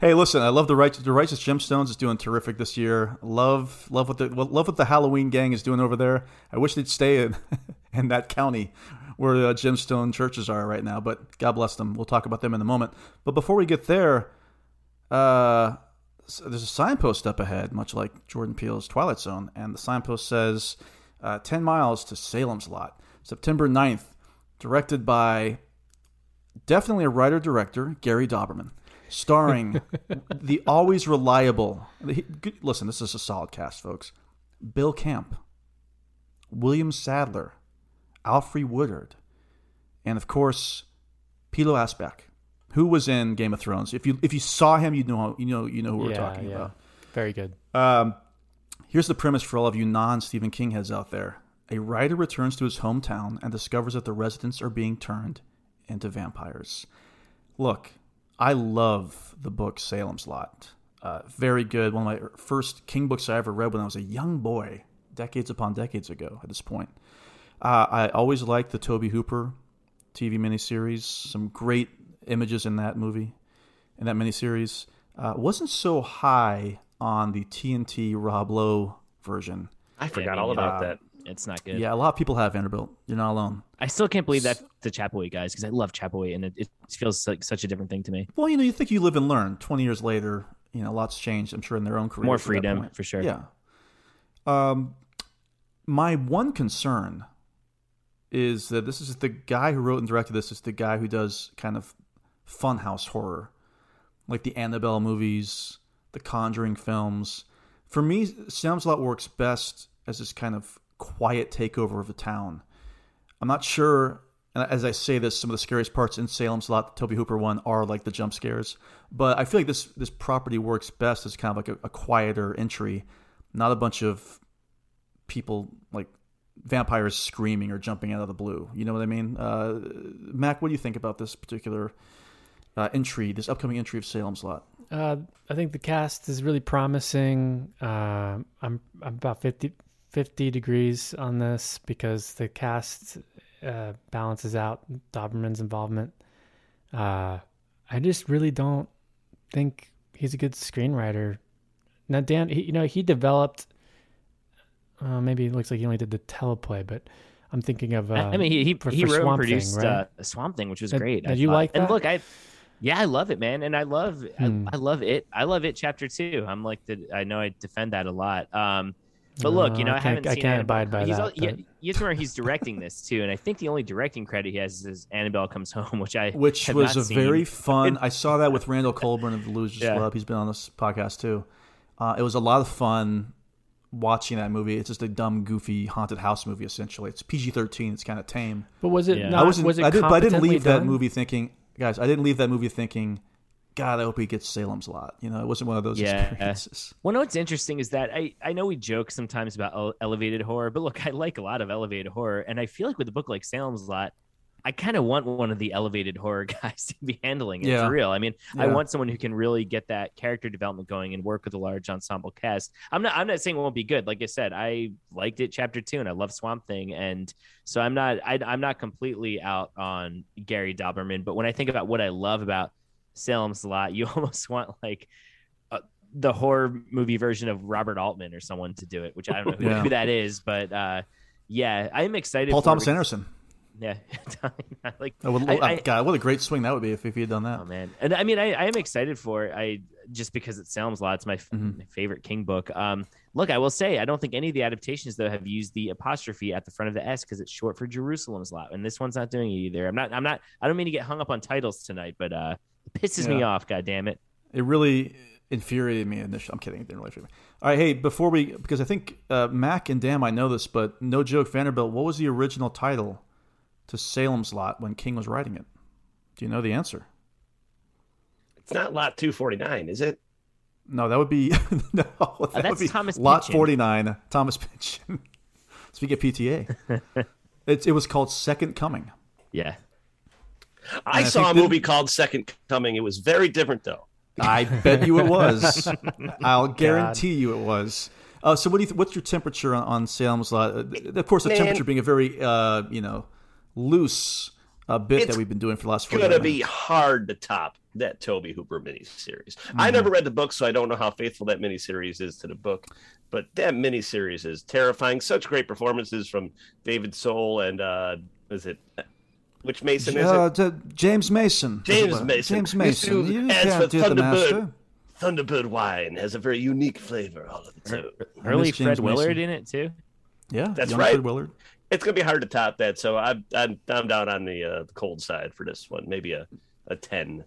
Hey, listen, I love the righteous. The righteous gemstones is doing terrific this year. Love, love what the love what the Halloween gang is doing over there. I wish they'd stay in in that county where the gemstone churches are right now. But God bless them. We'll talk about them in a moment. But before we get there, uh, there's a signpost up ahead, much like Jordan Peele's Twilight Zone, and the signpost says uh, 10 miles to Salem's Lot, September 9th, directed by definitely a writer director, Gary Dauberman, starring the always reliable. he- Listen, this is a solid cast, folks. Bill Camp, William Sadler, Alfre Woodard, and of course, Pilou Asbæk, who was in Game of Thrones. If you if you saw him, you know you know you know who we're talking yeah. about. Very good. Um, here's the premise for all of you non Stephen King heads out there. A writer returns to his hometown and discovers that the residents are being turned into vampires. Look, I love the book Salem's Lot. Uh, very good. One of my first King books I ever read when I was a young boy, decades upon decades ago at this point. Uh, I always liked the Tobe Hooper TV miniseries. Some great images in that movie, in that miniseries. Uh, wasn't so high on the TNT Rob Lowe version. I forgot all about Uh, that. It's not good. Yeah, a lot of people have Vanderbilt. You're not alone. I still can't believe that the Chapelwaite guys because I love Chapelwaite and it, it feels like such a different thing to me. Well, you know, you think you live and learn. Twenty years later, you know, lots changed. I'm sure in their own career, More freedom, for sure. Yeah. Um, my one concern is that this is the guy who wrote and directed this is the guy who does kind of funhouse horror, like the Annabelle movies, the Conjuring films. For me, Salem's Lot works best as this kind of quiet takeover of the town. I'm not sure. And as I say this, some of the scariest parts in Salem's Lot, the Tobe Hooper one, are like the jump scares. But I feel like this this property works best as kind of like a, a quieter entry, not a bunch of people like vampires screaming or jumping out of the blue. You know what I mean? Uh, Mac, what do you think about this particular uh, entry, this upcoming entry of Salem's Lot? Uh, I think the cast is really promising. Uh, I'm I'm about 50 50 degrees on this because the cast uh, balances out Dauberman's involvement. Uh, I just really don't think he's a good screenwriter. Now, Dan, he, you know, he developed. Uh, maybe it looks like he only did the teleplay, but I'm thinking of. Uh, I mean, he he, for, he for wrote and Swamp produced Thing, right? uh, Swamp Thing, which was Did- great. did you like And look, I yeah, I love it, man, and I love I, Hmm. I love it. I love it. Chapter two. I'm like the I know I defend that a lot. Um, but look, you Uh, know, I I, can't- haven't I seen can't Annabelle. abide by he's that, al- yeah, but- you have to remember he's directing this too, and I think the only directing credit he has is Annabelle Comes Home, which I which have was not a seen. very fun. I saw that with Randall Colburn of the Losers Yeah. Club. He's been on this podcast too. Uh, it was a lot of fun watching that movie. It's just a dumb, goofy haunted house movie. Essentially, it's PG thirteen. It's kind of tame. But was it Yeah. not? I wasn't. was it I, did, but I didn't competently leave that movie thinking, guys. I didn't leave that movie thinking, God, I hope he gets Salem's Lot. You know, it wasn't one of those Yeah. experiences. Well, no, what's interesting is that I, I know we joke sometimes about elevated horror, but look, I like a lot of elevated horror, and I feel like with a book like Salem's Lot, I kind of want one of the elevated horror guys to be handling it Yeah. for real. I mean, I want someone who can really get that character development going and work with a large ensemble cast. I'm not I'm not saying it won't be good. Like I said, I liked it chapter two, and I love Swamp Thing, and so I'm not I, I'm not completely out on Gary Dauberman. But when I think about what I love about Salem's Lot, you almost want like uh, the horror movie version of Robert Altman or someone to do it, which I don't know who, Yeah. who that is, but uh, yeah, I'm excited. Paul Thomas Anderson. Yeah, like I would, I- I- I- God, what a great swing that would be if, if he had done that. Oh man, and I mean, I, I am excited for it. I just because it sounds a lot. It's my, Mm-hmm. my favorite King book. Um, look, I will say I don't think any of the adaptations though have used the apostrophe at the front of the S because it's short for Jerusalem's lot, and this one's not doing it either. I'm not. I'm not. I don't mean to get hung up on titles tonight, but uh, it pisses me off. God damn it. It really infuriated me initially. I'm kidding. It didn't really infuriate me. All right, hey, before we, because I think uh, Mac and Dan I know this, but no joke, Vanderbilt, what was the original title to Salem's Lot when King was writing it? Do you know the answer? It's not lot 249, is it? No, that would be no. That that's would be Thomas Lot Pynchon. 49, Thomas Pynchon. Speak of PTA. it, it was called Second Coming. Yeah. I I saw a think that- movie called Second Coming. It was very different, though. I bet you it was. I'll guarantee you it was. Uh, so, what do you? Th- what's your temperature on, on Salem's Lot? Uh, Of course, the Man. temperature being a very, uh, you know, loose uh, bit that we've been doing for the last. It's Gonna be hard to top that Tobe Hooper miniseries. Mm-hmm. I never read the book, so I don't know how faithful that miniseries is to the book. But that miniseries is terrifying. Such great performances from David Soul and uh, is it which Mason is Uh, it? t- James Mason. James Mason. James Mason. Who, You as can't for do the master. Thunderbird, Thunderbird wine has a very unique flavor all of its own. Early miss James Fred Willard Mason. in it too. Yeah, That's right. Fred Willard. It's gonna be hard to top that. So I'm I'm, I'm down on the, uh, the cold side for this one. Maybe a, a ten.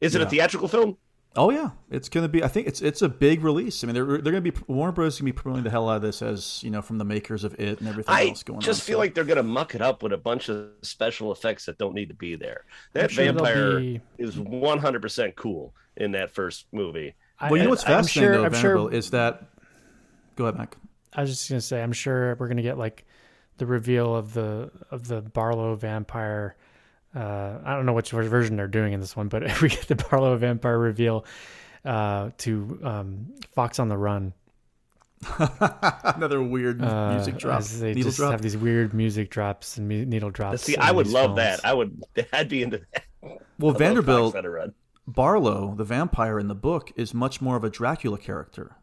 Is it a theatrical film? Oh yeah, it's going to be. I think it's it's a big release. I mean, they're they're going to be Warner Bros. Going to be promoting the hell out of this as you know from the makers of it and everything I else going on. I just feel So- like they're gonna muck it up with a bunch of special effects that don't need to be there. That sure vampire be- is 100 percent cool in that first movie. Well, you know what's I- I'm fascinating sure- though, I'm sure- is that. Go ahead, Mac. I was just gonna say, I'm sure we're gonna get like the reveal of the of the Barlow vampire. Uh, I don't know which version they're doing in this one, but if we get the Barlow vampire reveal uh, to um, Fox on the Run, Another weird uh, music drop. They Needle just drop. have these weird music drops and mu- needle drops. See, I would love films. that. I would. I'd be into that. Well, Vanderbilt, Fox on a Run. Barlow, the vampire in the book, is much more of a Dracula character.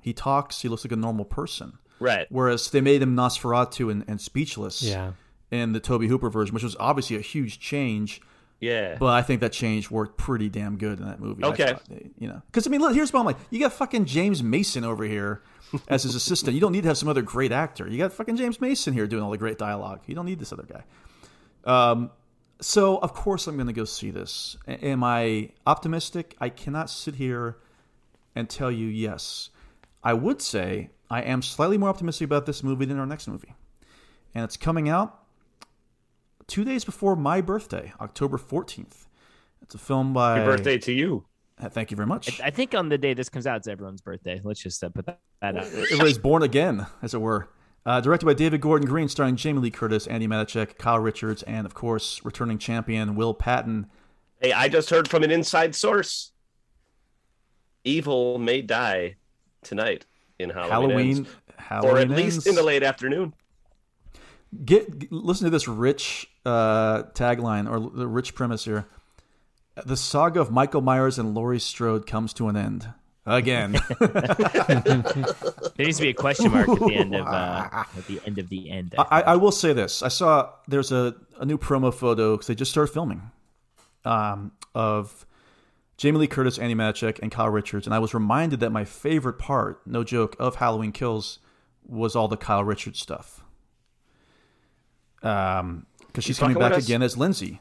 He talks. He looks like a normal person. Right. Whereas they made him Nosferatu and, and speechless. Yeah. In the Tobe Hooper version, which was obviously a huge change. Yeah. But I think that change worked pretty damn good in that movie. Okay. thought, you know, because I mean, look, here's what I'm like. You got fucking James Mason over here as his assistant. You don't need to have some other great actor. You got fucking James Mason here doing all the great dialogue. You don't need this other guy. Um, so of course I'm going to go see this. A- am I optimistic? I cannot sit here and tell you yes. I would say I am slightly more optimistic about this movie than our next movie, and it's coming out two days before my birthday, October 14th. It's a film by. Happy birthday to you. Uh, Thank you very much. I think on the day this comes out, it's everyone's birthday. Let's just uh, put that, that out. Everybody's born again, as it were. Uh, directed by David Gordon Green, starring Jamie Lee Curtis, Andi Matichak, Kyle Richards, and of course, returning champion Will Patton. Hey, I just heard from an inside source. Evil may die tonight in Halloween, Halloween, Ends. Halloween or at least in the late afternoon. Get g- listen to this rich uh, tagline or the rich premise here. The saga of Michael Myers and Laurie Strode comes to an end again. There needs to be a question mark at the end of uh, at the end of the end. I, I will say this: I saw there's a, a new promo photo because they just started filming um, of Jamie Lee Curtis, Andi Matichak, and Kyle Richards, and I was reminded that my favorite part, no joke, of Halloween Kills was all the Kyle Richards stuff. Um, because she's coming back again as Lindsay.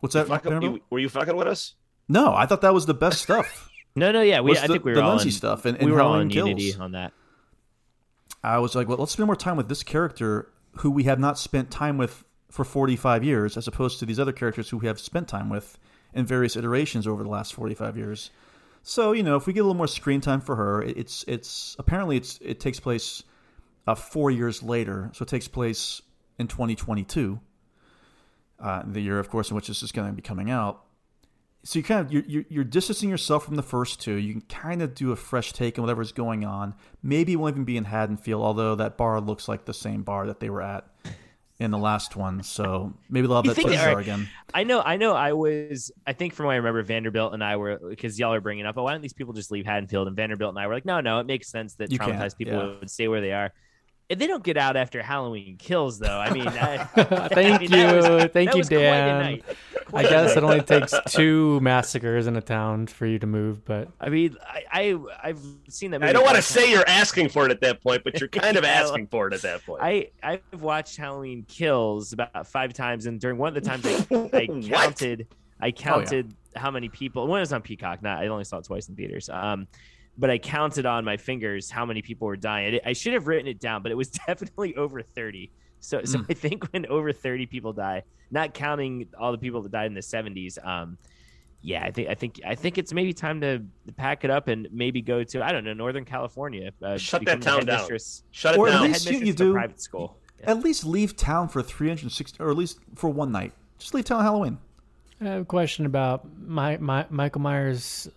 What's You that? fucking- you- were you fucking with us? No, I thought that was the best stuff. No, no, yeah, we. I the- think we were the all Lindsay in, stuff and, we and were all Halloween in Kills. unity on that. I was like, well, let's spend more time with this character who we have not spent time with for 45 years, as opposed to these other characters who we have spent time with in various iterations over the last 45 years. So, you know, if we get a little more screen time for her, it's it's apparently it's it takes place uh, four years later, so it takes place in 2022, uh, the year, of course, in which this is going to be coming out. So you kind of you're, you're, distancing yourself from the first two. You can kind of do a fresh take on whatever's going on. Maybe it won't even be in Haddonfield, although that bar looks like the same bar that they were at in the last one. So maybe they'll have that place again. I know, I know. I was, I think from what I remember, Vanderbilt and I were because y'all are bringing up, oh, why don't these people just leave Haddonfield? And Vanderbilt and I were like, no, no, it makes sense that You traumatized people yeah. would stay where they are. And they don't get out after Halloween kills, though. I mean, I, Thank I mean, that was- you, that thank you, was quite a Dan. night. I Quite a guess it only takes two massacres in a town for you to move, but I mean, I, I I've seen that. Movie I don't want to say you're asking for it at that point, but you're kind of Yeah, asking for it at that point. I I've watched Halloween Kills about five times, and during one of the times I, I counted, I counted how many people. When it was on Peacock, not I only saw it twice in theaters. Um, but I counted on my fingers how many people were dying. I, I should have written it down, but it was definitely over thirty. So so Mm. I think when over thirty people die, not counting all the people that died in the seventies, um. Yeah, I think I think I think it's maybe time to pack it up and maybe go to I don't know Northern California. Uh, Shut become that the town down. Shut it or down. at least you, headmistress you do private school. At least leave town for 360, or at least for one night. Just leave town on Halloween. I have a question about my, my Michael Myers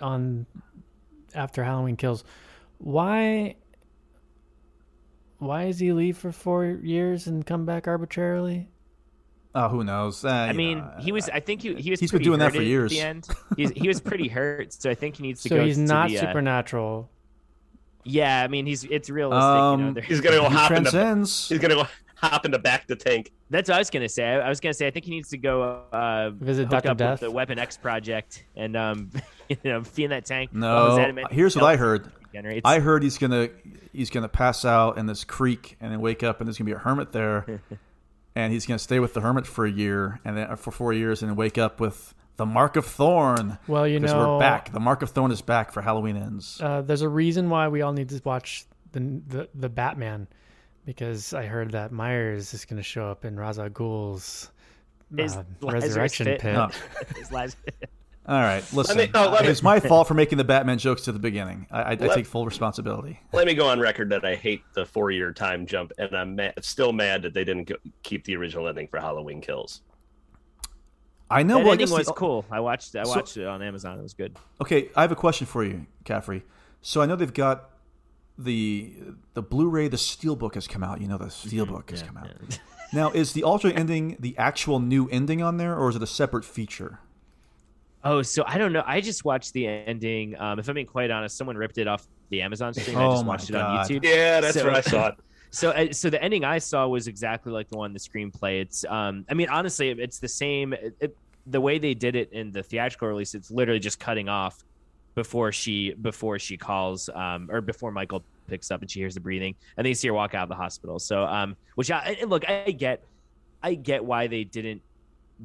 on after Halloween Kills. Why why does he leave for four years and come back arbitrarily? Oh, who knows? Uh, I mean, know, he was. I think he, he was. he's been doing that for years. The end, he's, he was pretty hurt, so I think he needs to So go. he's to not the, uh, supernatural. Yeah, I mean, he's it's realistic. you know, Um, He's gonna go he hop into. transcends. He's gonna go hop into back the tank. That's what I was gonna say. I, I was gonna say I think he needs to go uh, Visit hook Dr. up Death? with the Weapon X project and um, you know, be in that tank. No, All his adamantium here's what I heard. generates. I heard he's gonna he's gonna pass out in this creek and then wake up and there's gonna be a hermit there, and he's gonna stay with the hermit for a year and then for four years and then wake up with the mark of thorn. Well, you know- we're back. The mark of thorn is back for Halloween ends. Uh, there's a reason why we all need to watch the the, the Batman, because I heard that Myers is going to show up in Ra's al Ghul's uh, resurrection pit. pit. Oh. Laz- All right, listen. me- oh, let me- it's my fault for making the Batman jokes to the beginning. I, I, I take full responsibility. Let me go on record that I hate the four-year time jump, and I'm mad, still mad that they didn't go, keep the original ending for Halloween Kills. I know. that well, I ending guess the- was cool. I watched. I So- watched it on Amazon. It was good. Okay, I have a question for you, Caffrey. So I know they've got the the Blu-ray, the Steelbook has come out. You know, the Steelbook has come out. Now, is the alternate ending the actual new ending on there, or is it a separate feature? Oh, so I don't know. I just watched the ending. Um, if I'm being quite honest, someone ripped it off the Amazon stream. I Oh just my watched it on YouTube. Yeah, that's So- where I saw it. So, uh, so the ending I saw was exactly like the one in the screenplay. It's, um, I mean, honestly, it's the same. It, it, the way they did it in the theatrical release, it's literally just cutting off before she before she calls, um, or before Michael picks up and she hears the breathing, and then you see her walk out of the hospital. So, um, which I look, I get, I get why they didn't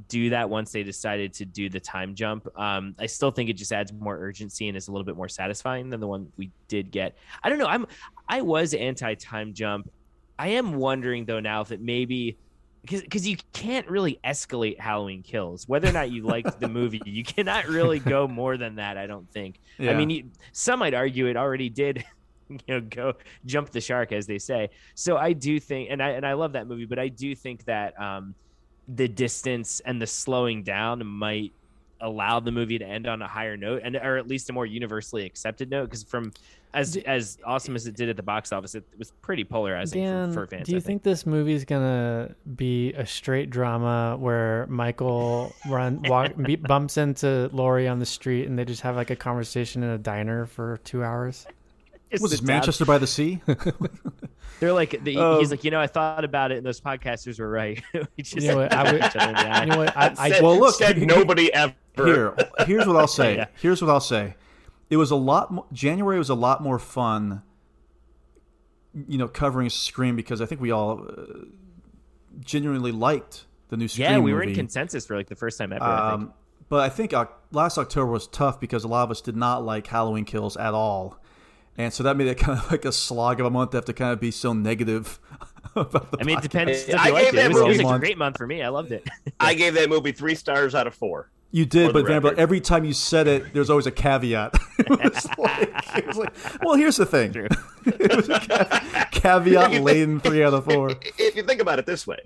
do that once they decided to do the time jump. Um, I still think it just adds more urgency and is a little bit more satisfying than the one we did get. I don't know. I'm I was anti time jump. I am wondering though now if it maybe because because you can't really escalate Halloween kills. Whether or not you liked the movie, you cannot really go more than that. I don't think. I mean, you, some might argue it already did. You know, go jump the shark, as they say. So I do think, and I and I love that movie, but I do think that um, the distance and the slowing down might allow the movie to end on a higher note and or at least a more universally accepted note because from as as awesome as it did at the box office it was pretty polarizing Dan, for, for fans do you I think this movie is gonna be a straight drama where Michael run walk, be- bumps into Laurie on the street and they just have like a conversation in a diner for two hours? Was this Manchester by the Sea? they're like the, Um, he's like you know i thought about it and those podcasters were right we just You know what, I would- each other in the eye. you know what, I- I- Said- well, look, said nobody ever. Here, here's what I'll say. Yeah. Here's what I'll say. It was a lot. Mo- January was a lot more fun. You know, covering Scream because I think we all uh, genuinely liked the new Scream yeah we were in consensus for like the first time ever I think. Um, but I think uh, last October was tough because a lot of us did not like Halloween Kills at all, and so that made it kind of like a slog of a month to have to kind of be so negative about the. i mean it depends podcast. I gave it. that it was, it was movie- a great month for me i loved it I gave that movie three stars out of four. You did, but Vanderbilt, record. every time you said it, there's always a caveat. it, was like, it was like, well, here's the thing. it was a ca- caveat laden three out of four. If you think about it this way,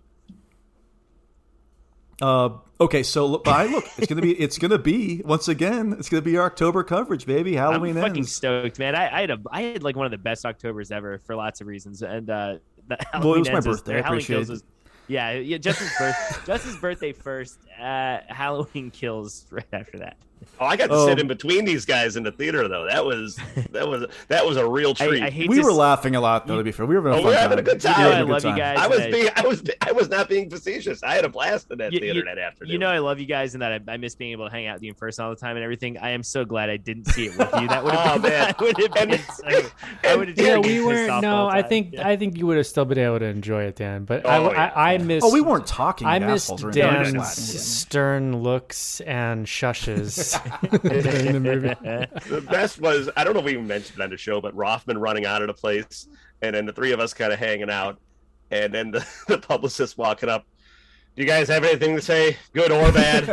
Uh, okay, so look, I look, it's gonna be, it's gonna be once again, it's gonna be our October coverage, baby. Halloween i'm fucking ends. stoked man I, I had a i had like one of the best octobers ever for lots of reasons and uh the Well, it was Halloween my birthday. I appreciate Kills it. was- yeah yeah justin's birth justin's birthday first uh halloween kills right after that oh, I got to Oh. sit um, in between these guys in the theater though. That was that was that was a real treat. I, I hate We to were s- laughing a lot, though. To be fair, we were having a Oh, fun we're having time. a good time. We were having I a good love you guys. I was being I was I was not being facetious. I had a blast in that You- theater you- that afternoon. You know, I love you guys and that I, I miss being able to hang out with you in person all the time and everything. I am so glad I didn't see it with you. That would Oh, have been, man. that would have been so, I would have Yeah, we weren't. No, I think Yeah. I think you would have still been able to enjoy it, Dan. But Oh, I, yeah. I, I missed. Oh, we weren't talking. I missed assholes, or anything. Dan's stern looks and shushes during the movie. the best was I don't know if we even mentioned it on the show, but Rothman running out of the place, and then the three of us kind of hanging out, and then the, the publicist walking up. Do you guys have anything to say, good or bad?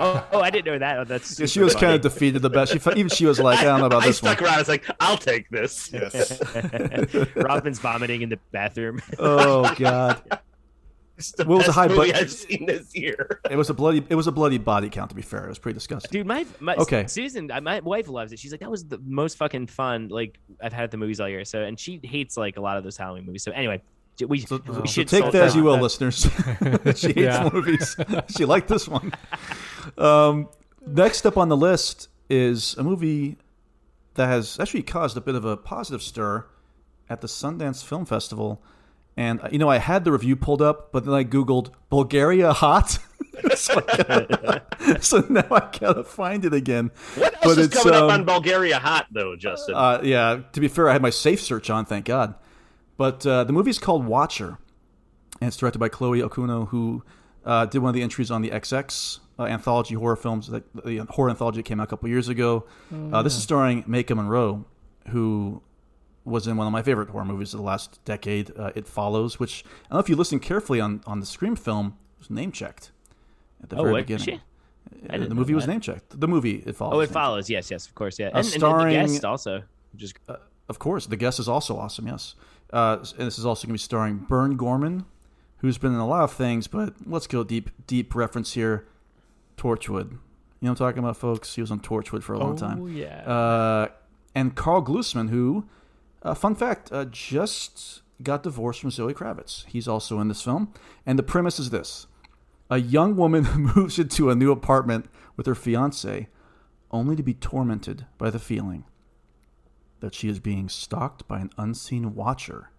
oh, oh, I didn't know that. Oh, that's Yeah, she super was kind of defeated the best. She even she was like, I don't know about I this one. stuck around. I was like, I'll take this. Yes. Robin's vomiting in the bathroom. Oh God. It's the What was the best high movie budget- I've seen this year. It was a bloody. It was a bloody body count. To be fair, it was pretty disgusting. Dude, my, my Okay. Susan, uh, my wife loves it. She's like, that was the most fucking fun like I've had at the movies all year. So, and she hates like a lot of those Halloween movies. So, anyway, we, we So, so should take that as you will, that. listeners. she hates Yeah. movies. she liked this one. Um, next up on the list is a movie that has actually caused a bit of a positive stir at the Sundance Film Festival. And uh, you know, I had the review pulled up, but then I googled Bulgaria hot. so, gotta- so now I gotta find it again. What else But is it's, coming um, up on Bulgaria Hot though, Justin? Uh, yeah, to be fair, I had my safe search on, thank God. But uh, the movie's called Watcher, and it's directed by Chloe Okuno, who uh, did one of the entries on the XX uh, anthology horror films, that, the horror anthology that came out a couple years ago. uh, this is starring Maika Monroe, who was in one of my favorite horror movies of the last decade, uh, It Follows, which I don't know if you listen carefully on, on the Scream film, was name checked at the Oh, very what? beginning. Uh, the movie was name checked. The movie It Follows. Oh, it follows. Yes, yes, of course. Yeah, Uh, and, and- and starring- the guest also, is Uh, of course, the guest is also awesome. Yes, uh, and this is also going to be starring Burn Gorman, who's been in a lot of things. But let's go deep, deep reference here. Torchwood, you know what I'm talking about, folks. He was on Torchwood for a long Oh, time. yeah. Uh, and Karl Glusman, who, uh, fun fact, uh, just got divorced from Zoe Kravitz. He's also in this film. And the premise is this: a young woman moves into a new apartment with her fiance, only to be tormented by the feeling that she is being stalked by an unseen watcher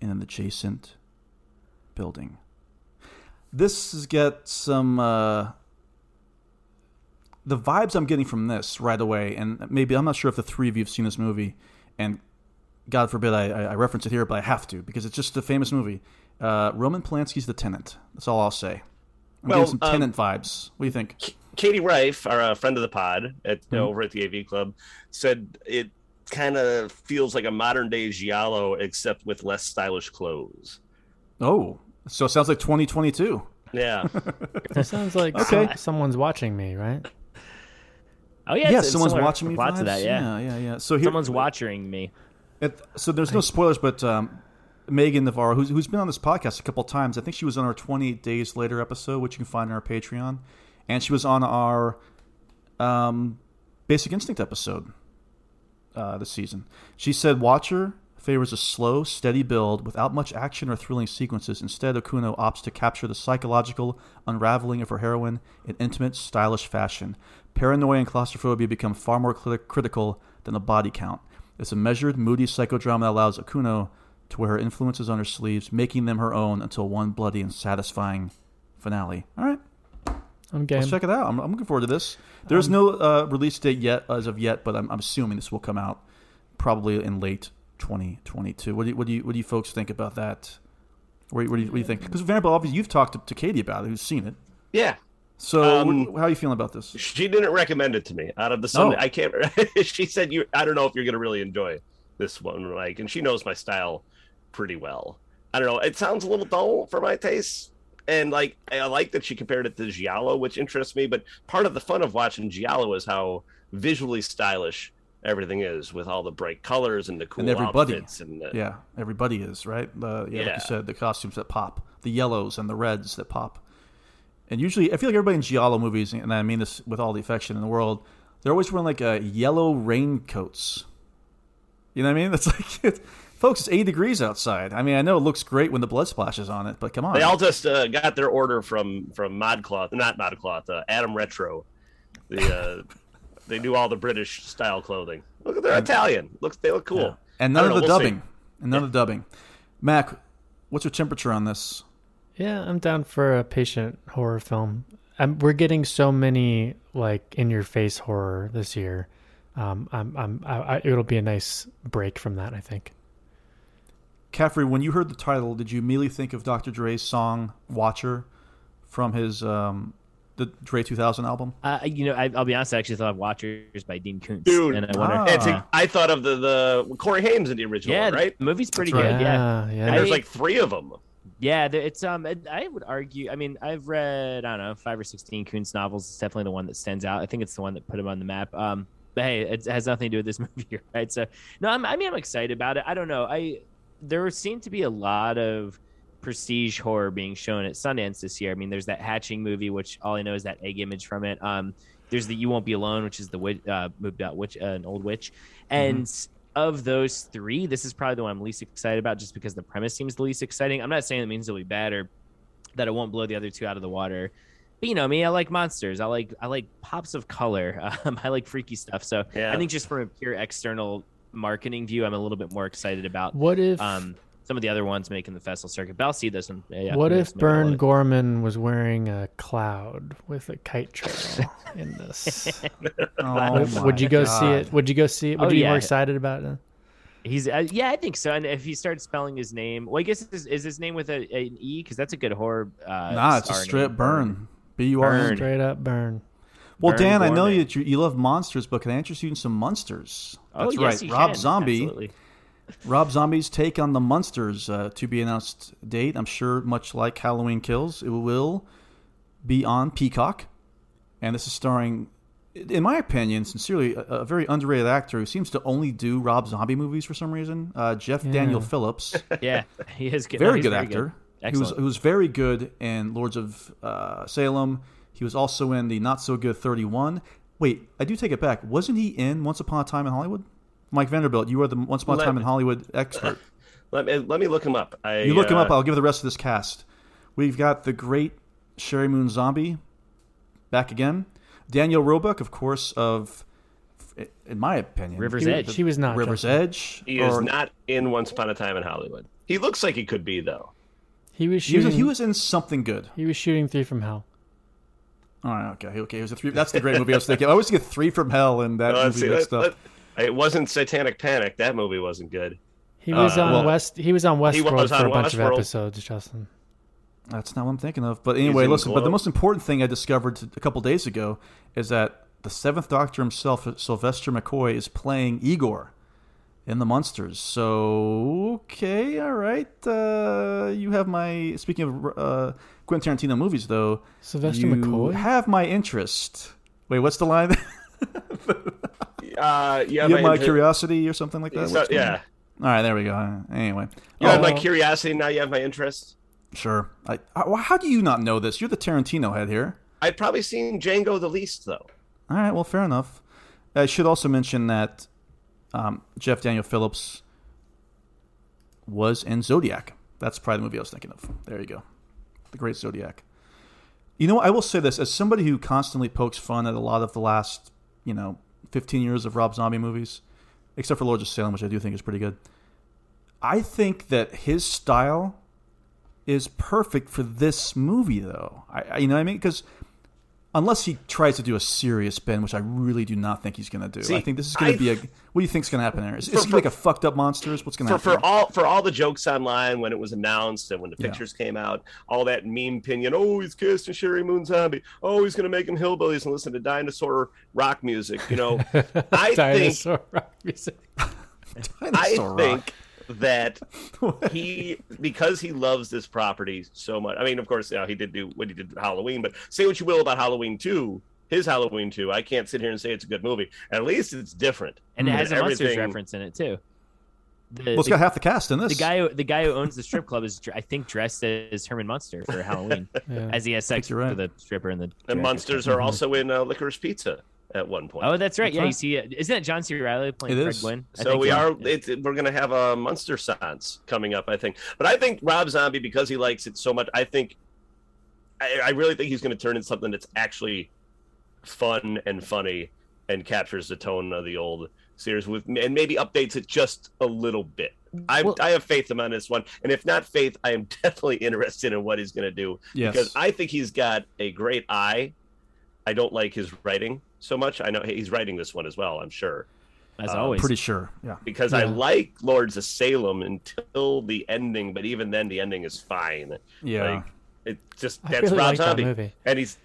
in an adjacent building. This has got some uh, the vibes I'm getting from this right away, and maybe I'm not sure if the three of you have seen this movie, and God forbid I, I I reference it here, but I have to because it's just a famous movie. Uh, Roman Polanski's The Tenant. That's all I'll say. I'm Well, getting some um, Tenant vibes. What do you think? Katie Rife, our uh, friend of the pod at Mhm. over at the AV Club, said it kind of feels like a modern day Giallo, except with less stylish clothes. Oh, so it sounds like 2022. Yeah. That sounds like Okay. some- someone's watching me, right? Oh yeah, yeah, it's- it's someone's similar watching me. plot to vibes. that, yeah. yeah, yeah, yeah. So here, Someone's watching me. It, so there's no spoilers, but um, Meagan Navarro, who's, who's been on this podcast a couple times, I think she was on our 28 Days Later episode, which you can find on our Patreon, and she was on our um, Basic Instinct episode uh, this season. She said Watcher favors a slow, steady build without much action or thrilling sequences. Instead, Okuno opts to capture the psychological unraveling of her heroine in intimate, stylish fashion. Paranoia and claustrophobia become far more crit- critical than the body count. It's a measured, moody psychodrama that allows Okuno to wear her influences on her sleeves, making them her own until one bloody and satisfying finale. All right. I'm game. Let's check it out. I'm, I'm looking forward to this. There's Um, no uh, release date yet as of yet, but I'm, I'm assuming this will come out probably in late 2022. What do you, what do you, what do you folks think about that? What, do you- what do you, what do you think? Because Vanderbilt, obviously, you've talked to, to Katie about it, who's seen it. Yeah. So, Um, how are you feeling about this? She didn't recommend it to me. Out of the Sunday, Oh. I can't. she said you. I don't know if you're going to really enjoy this one. Like, and she knows my style pretty well. I don't know. It sounds a little dull for my taste. And like, I like that she compared it to Giallo, which interests me. But part of the fun of watching Giallo is how visually stylish everything is, with all the bright colors and the cool and everybody, outfits. And the, yeah, everybody is right. The, yeah, like Yeah. you said, the costumes that pop, the yellows and the reds that pop. And usually, I feel like everybody in Giallo movies, and I mean this with all the affection in the world, they're always wearing like uh, yellow raincoats. You know what I mean? That's like, it's, folks, it's 80 degrees outside. I mean, I know it looks great when the blood splashes on it, but come on. They all just uh, got their order from from ModCloth, not ModCloth, uh, Atom Retro. The uh, they do all the British style clothing. Look, they're Italian. Looks they look cool. Yeah. And none of the know, we'll see. dubbing. And none of the dubbing. Mac, what's your temperature on this? Yeah, I'm down for a patient horror film. I'm, we're getting so many like in your face horror this year. Um, I'm, I'm, I, I, it'll be a nice break from that. I think. Caffrey, when you heard the title, did you immediately think of Dr. Dre's song "Watcher" from his um, the Dre 2000 album? Uh, you know, I, I'll be honest. I actually thought of Watchers by Dean Koontz, Dude, and I wonder. Ah. it's a, I thought of the the Corey Haim in the original, yeah, one, right? the movie's pretty That's good. right. Yeah, Yeah, yeah. And there's like three of them. Yeah, it's um. I would argue. I mean, I've read I don't know five or sixteen Koontz novels. It's definitely the one that stands out. I think it's the one that put him on the map. Um, but hey, it has nothing to do with this movie, right? So no, I'm, I mean, I'm excited about it. I don't know. I there seemed to be a lot of prestige horror being shown at Sundance this year. I mean, there's that Hatching movie, which all I know is that egg image from it. Um, there's the You Won't Be Alone, which is the uh, moved out witch, uh, an old witch, and of those three, this is probably the one I'm least excited about, just because the premise seems the least exciting. I'm not saying it means it'll be bad or that it won't blow the other two out of the water. But you know me, I like monsters. I like I like pops of color. Um, I like freaky stuff. So Yeah. I think just from a pure external marketing view, I'm a little bit more excited about What if um, some of the other ones making the festival circuit. But I'll see this one. Yeah, What if knows, Burn. Gorman was wearing a cloud with a kite trail in this? Oh would, would you go see it? Would you go see it? Would Oh, you be yeah. more excited about it? He's uh, yeah, I think so. And if he starts spelling his name, well, I guess is, is his name with a, an E because that's a good horror. Uh, Nah, it's a star straight name. burn. B U R Burn. Straight up burn. Well, Burn Dan, I know you, you you love monsters, but can I interest you in some Munsters? Oh, That's yes, right. you Rob can. Zombie. Absolutely. Rob Zombie's take on the Munsters uh, to be announced date. I'm sure, much like Halloween Kills, it will be on Peacock, and this is starring, in my opinion, sincerely, a, a very underrated actor who seems to only do Rob Zombie movies for some reason. Uh, Jeff Yeah. Daniel Phillips, Yeah, he is good. No, very he's good actor. He was who was very good in Lords of uh, Salem. He was also in the not so good 31. Wait, I do take it back. Wasn't he in Once Upon a Time in Hollywood? Mike Vanderbilt, you are the Once Upon a Time in Hollywood expert. Let me let me look him up. I, You look him uh, up. I'll give the rest of this cast. We've got the great Sheri Moon Zombie back again. Daniel Roebuck, of course, of in my opinion, River's he- Edge. He was not. River's Justin. Edge. He is not in Once Upon a Time in Hollywood. He looks like he could be though. He was He was, he was in something good. he was shooting three from hell. All right, okay, okay. It was a three. That's the great movie I was thinking. I always get three from hell and that Uh, let's movie see, mixed let- up. let- it wasn't Satanic Panic. That movie wasn't good. He was Uh, on well, West. He was on he Westworld was for on a bunch of episodes, Justin. That's not what I'm thinking of. But anyway, in listen. But the most important thing I discovered a couple days ago is that the Seventh Doctor himself, Sylvester McCoy, is playing Igor in the Munsters. So okay, all right. Uh, you have my. Speaking of uh, Quentin Tarantino movies, though, Sylvester you McCoy? have my interest. Wait, what's the line? Uh, yeah, you have my curiosity or something like that. So- yeah. All right, there we go. Anyway, You have Oh, my curiosity. Now you have my interest. sure. I, how how do you not know this? You're the Tarantino head here. I'd probably seen Django the least though. All right, well, fair enough. I should also mention that um, Jeff Daniel Phillips was in Zodiac. That's probably the movie I was thinking of. There you go. The Great Zodiac. You know, I will say this as somebody who constantly pokes fun at a lot of the last, you know, 15 years of Rob Zombie movies, except for Lords of Salem, which I do think is pretty good. I think that his style is perfect for this movie, though. I, I you know what I mean? Because unless he tries to do a serious spin, which I really do not think he's going to do. See, I think this is going to be a. What do you think's going to happen there? Is, For- is it for- like a fucked up Munsters? What's going to happen? for all for all the jokes online when it was announced and when the Yeah. pictures came out, all that meme opinion. Oh, he's casting Sheri Moon Zombie. Oh, he's going to make him hillbillies and listen to dinosaur rock music. You know, I think Dinosaur rock music. I think that he because he loves this property so much. I mean, of course, you know, he did do what he did with Halloween, but say what you will about Halloween two. His Halloween two, I can't sit here and say it's a good movie. At least it's different, and it has a Munsters everything- reference in it too. The, Well, it's got half the cast in this. The guy, who, the guy who owns the strip club is, I think, dressed as Herman Munster for Halloween, Yeah. as he has sex you're right. with a stripper in the. And director's monsters are also in uh, Licorice Pizza at one point. Oh, that's right. That's yeah, right. you see, uh, isn't it John C. Reilly playing It Fred is. Gwynne? I So think we so. are. It's, we're going to have a monster Sans coming up, I think. But I think Rob Zombie, because he likes it so much, I think, I, I really think he's going to turn into something that's actually fun and funny and captures the tone of the old series with, and maybe updates it just a little bit. I, Well- I have faith in him on this one, and if not faith, I am definitely interested in what he's going to do Yes. because I think he's got a great eye. I don't like his writing so much. I know he's writing this one as well. I'm sure as um, always. Pretty sure. Yeah. because I like Lords of Salem until the ending, but even then the ending is fine. Yeah. Like, it just I that's really Rob like that Zombie, movie. and he's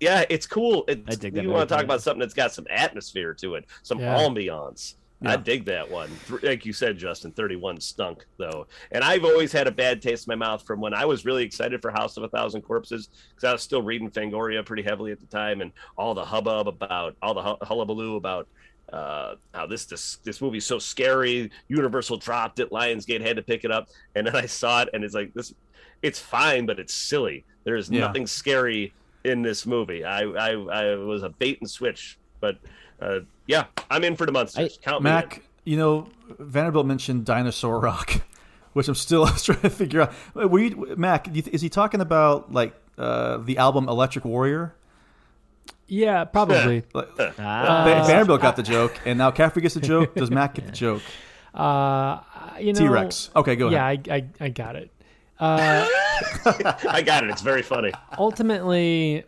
yeah, it's cool. It's, I dig that you want to talk about something that's got some atmosphere to it, some Yeah. ambiance. Yeah. I dig that one. Like you said, Justin, 31 stunk though. And I've always had a bad taste in my mouth from when I was really excited for House of a Thousand Corpses because I was still reading Fangoria pretty heavily at the time and all the hubbub about all the hullabaloo about uh, how this, this this movie's so scary. Universal dropped it. Lionsgate had to pick it up, and then I saw it, and it's like this. It's fine, but it's silly. There is Yeah. nothing scary in this movie. I I, I was a bait and switch, but uh, yeah, I'm in for the Munsters. Count me in. Mac, you know, Vanderbilt mentioned Dinosaur Rock, which I'm still trying to figure out. Were you, Mac, do you th- is he talking about like uh, the album Electric Warrior? Yeah, probably. Like, Ah. Vanderbilt got the joke, and now Caffrey gets the joke. Does Mac get the joke? Uh, you know, T-Rex. Okay, go Yeah, ahead. I, I, I got it. Uh, I got it. It's very funny. ultimately,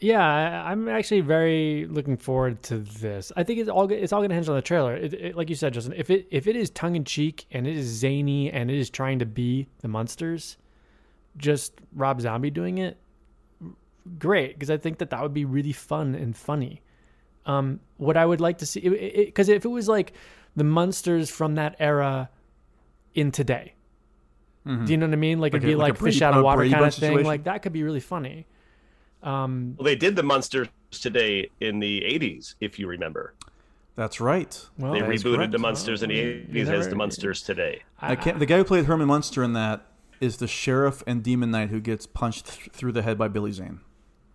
yeah, I'm actually very looking forward to this. I think it's all it's all going to hinge on the trailer. It, it, like you said, Justin, if it if it is tongue in cheek and it is zany and it is trying to be the Munsters, just Rob Zombie doing it, great. Because I think that that would be really fun and funny. Um, what I would like to see, because if it was like the Munsters from that era in today, do you know what I mean? Like, Like it'd a- be like a like, Brady- fish out of water kind of thing. situation? Like that could be really funny. Um, Well, they did the Munsters today in the 80s, if you remember. That's right. well, they that is rebooted the Munsters in the Oh, you 80s as the Munsters today. I can't. The guy who played Herman Munster in that is the sheriff and Demon Knight who gets punched th- through the head by Billy Zane.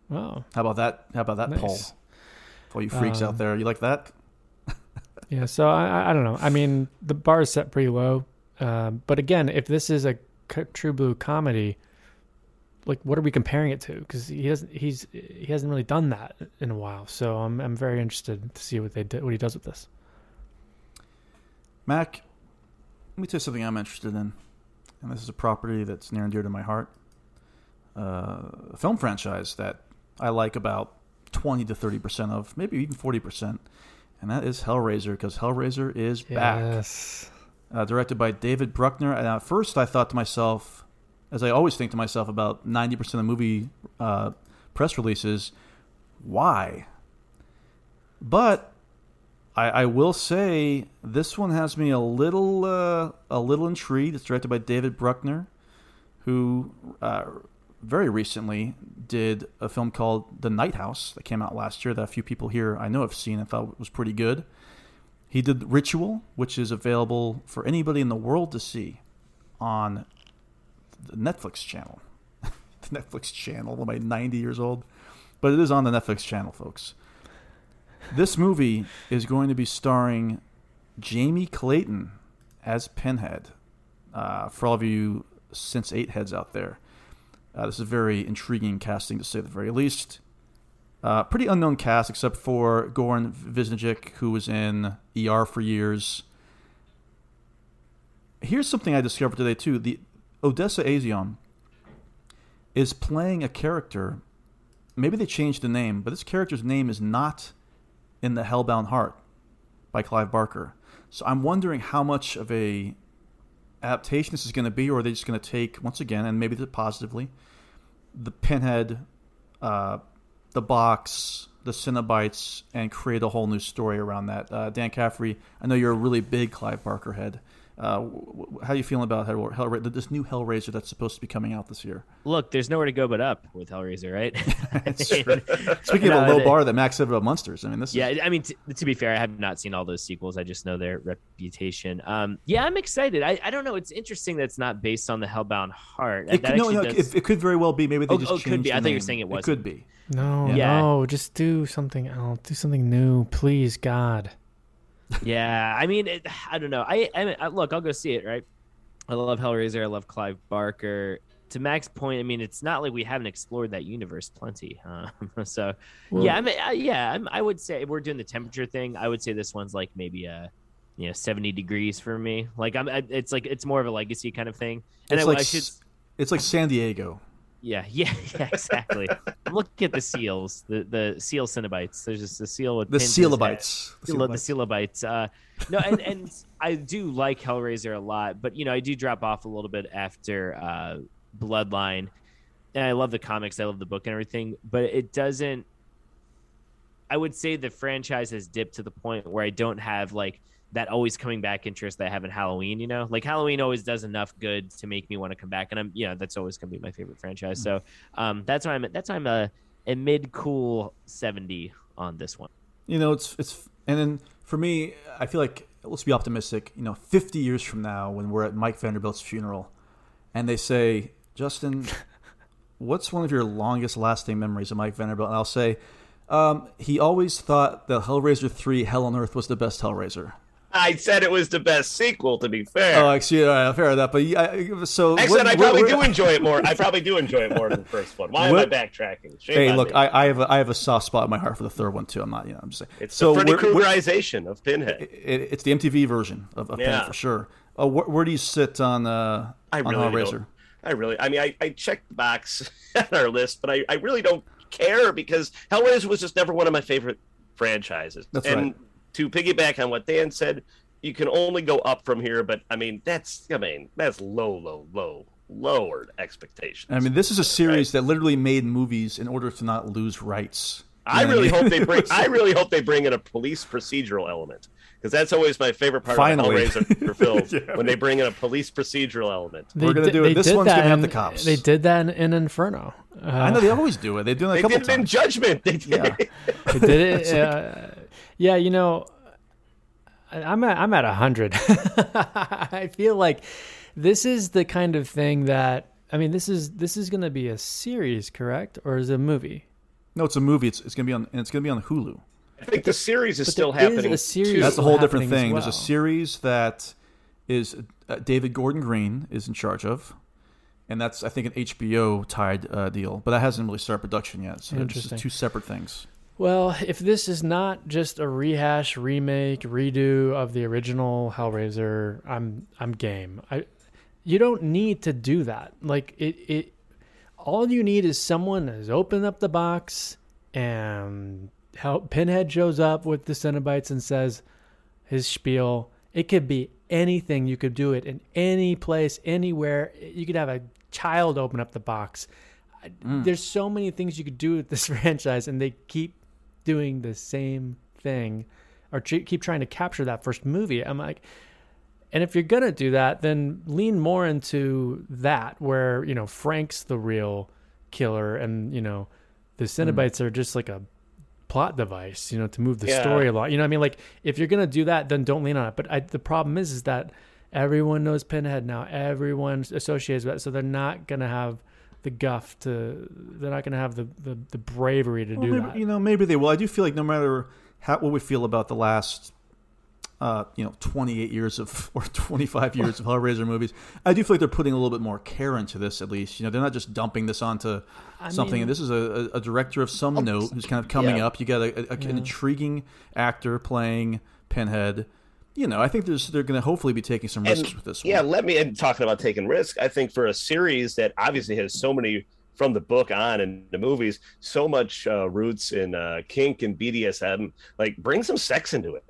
Wow. How about that? How about that Nice. poll? For you freaks Um, out there, you like that? Yeah, so I, I- I don't know. I mean, the bar is set pretty low. Um, but again, if this is a true blue comedy, like what are we comparing it to? Because he doesn't, he's he hasn't really done that in a while. So I'm I'm very interested to see what they did, what he does with this. Mac, let me tell you something I'm interested in, and this is a property that's near and dear to my heart. Uh, a film franchise that I like about twenty to thirty percent of, maybe even forty percent, and that is Hellraiser because Hellraiser is back. Yes. uh, directed by David Bruckner. And at first, I thought to myself, as I always think to myself about 90% of movie uh, press releases, why? But I, I will say this one has me a little uh, a little intrigued. It's directed by David Bruckner, who uh, very recently did a film called The Night House that came out last year that a few people here I know have seen and thought was pretty good. He did Ritual, which is available for anybody in the world to see on the Netflix channel. the Netflix channel. Am I 90 years old? But it is on the Netflix channel, folks. This movie is going to be starring Jamie Clayton as Pinhead. Uh, for all of you since eight heads out there, uh, this is very intriguing casting to say the very least. Uh, pretty unknown cast except for Goran Visnjic, who was in ER for years. Here's something I discovered today too: the Odessa Azion is playing a character. Maybe they changed the name, but this character's name is not in the Hellbound Heart by Clive Barker. So I'm wondering how much of a adaptation this is going to be, or are they just going to take once again, and maybe positively, the Pinhead, uh, the box, the Cenobites, and create a whole new story around that. Uh, Dan Caffrey, I know you're a really big Clive Barker head. Uh, how are you feeling about Hell, Hellra- this new Hellraiser that's supposed to be coming out this year? Look, there's nowhere to go but up with Hellraiser, right? Speaking of a low bar that Max said about Munsters, I mean, this. Yeah, is... I mean, t- to be fair, I have not seen all those sequels. I just know their reputation. Um, yeah, I'm excited. I, I don't know. It's interesting that it's not based on the Hellbound Heart. It, that no, no, does... it, it, could very well be. Maybe they oh, just oh, changed could be. the I thought you name. were saying it was. It could be. No, Yeah. no, just do something else. Do something new, please, God. Yeah, I mean, it, I don't know. I, I, mean, I look, I'll go see it. Right. I love Hellraiser. I love Clive Barker. To Mac's point, I mean, it's not like we haven't explored that universe plenty. Um, so, yeah, I mean, uh, yeah, I'm, I would say we're doing the temperature thing. I would say this one's like maybe a, you know, 70 degrees for me. Like I'm, I, it's like it's more of a legacy kind of thing. And It's I, like I should, it's like San Diego. Yeah, yeah, yeah, exactly. I'm at the seals, the the seal Cenobites. There's just a seal with The pins in his head. Coenobites. The Coenobites. Uh, no, and and I do like Hellraiser a lot, but you know I do drop off a little bit after uh, Bloodline, and I love the comics, I love the book and everything, but it doesn't. I would say the franchise has dipped to the point where I don't have like that always coming back interest that I have in Halloween. You know, like Halloween always does enough good to make me want to come back, and I'm you know that's always going to be my favorite franchise. So um, that's why I'm that's why I'm a, a mid cool seventy on this one. You know, it's it's and then for me, I feel like let's be optimistic. You know, 50 years from now, when we're at Mike Vanderbilt's funeral, and they say, Justin, what's one of your longest lasting memories of Mike Vanderbilt? And I'll say, um, he always thought that Hellraiser 3 Hell on Earth was the best Hellraiser. I said it was the best sequel. To be fair, Oh, actually, all right, fair enough. But yeah, so I what- said I probably what- do enjoy it more. I probably do enjoy it more than the first one. Why am I backtracking? Shame Hey, look. I, I have a, I have a soft spot in my heart for the third one too. I'm not, you know, I'm just saying. It's so the Freddy Kruegerization of Pinhead. it, it's the MTV version of, of Pinhead for sure. Uh, where, where do you sit on uh, I on really Hellraiser? I really, I mean, I, I checked the box on our list, but I, I really don't care because Hellraiser was just never one of my favorite franchises. That's and right. To piggyback on what Dan said, you can only go up from here, but I mean, that's, I mean, that's low, low, low, lowered expectations. I mean, this is a series that literally made movies in order to not lose rights. I really hope they bring. I really hope they bring in a police procedural element because that's always my favorite part Finally. of Hellraiser for films Yeah. when they bring in a police procedural element. They di- they did that have in- the cops. They did that in, in Inferno. Uh, I know they always do it. They do it a They couple did it in. Judgment. They did. Yeah. They did it. Uh, yeah, you know, I- I'm at I'm at hundred. I feel like this is the kind of thing that I mean. This is this is going to be a series, correct, or is it a movie? No, it's a movie. It's, it's gonna be on and it's gonna be on Hulu. I think the series is But still there is happening. a series. That's a whole different happening as thing. There's a series that is uh, David Gordon Green is in charge of, and that's I think an HBO tied uh, deal, but that hasn't really started production yet. So they're just Interesting. two separate things. Well, if this is not just a rehash, remake, redo of the original Hellraiser, I'm I'm game. I you don't need to do that. Like it it all you need is someone has opened up the box and how Pinhead shows up with the Cenobites and says his spiel. It could be anything. You could do it in any place, anywhere. You could have a child open up the box. I- mm. There's so many things you could do with this franchise, and they keep doing the same thing or keep trying to capture that first movie. I'm like, and if you're gonna do that, then lean more into that, where you know Frank's the real killer, and you know the mm-hmm. Cenobites are just like a plot device, you know, to move the Yeah. story along. You know, what I mean, like if you're gonna do that, then don't lean on it. But I, the problem is, is that everyone knows Pinhead now. Everyone associates with it, so they're not gonna have the guff to. They're not gonna have the the, the bravery to Well, do maybe, that. You know, maybe they will. I do feel like no matter how what we feel about the last uh, you know, 28 years of or 25 years of Hellraiser movies. I do feel like they're putting a little bit more care into this, at least. You know, they're not just dumping this onto I something. mean- and this is a, a, a director of some note who's kind of coming Yeah. up. You got a, a, Yeah. an intriguing actor playing Pinhead. You know, I think there's they're going to hopefully be taking some risks And, with this. One. Yeah, let me and talking about taking risk. I think for a series that obviously has so many from the book on and the movies, so much uh, roots in uh, kink and BDSM. Like, bring some sex into it.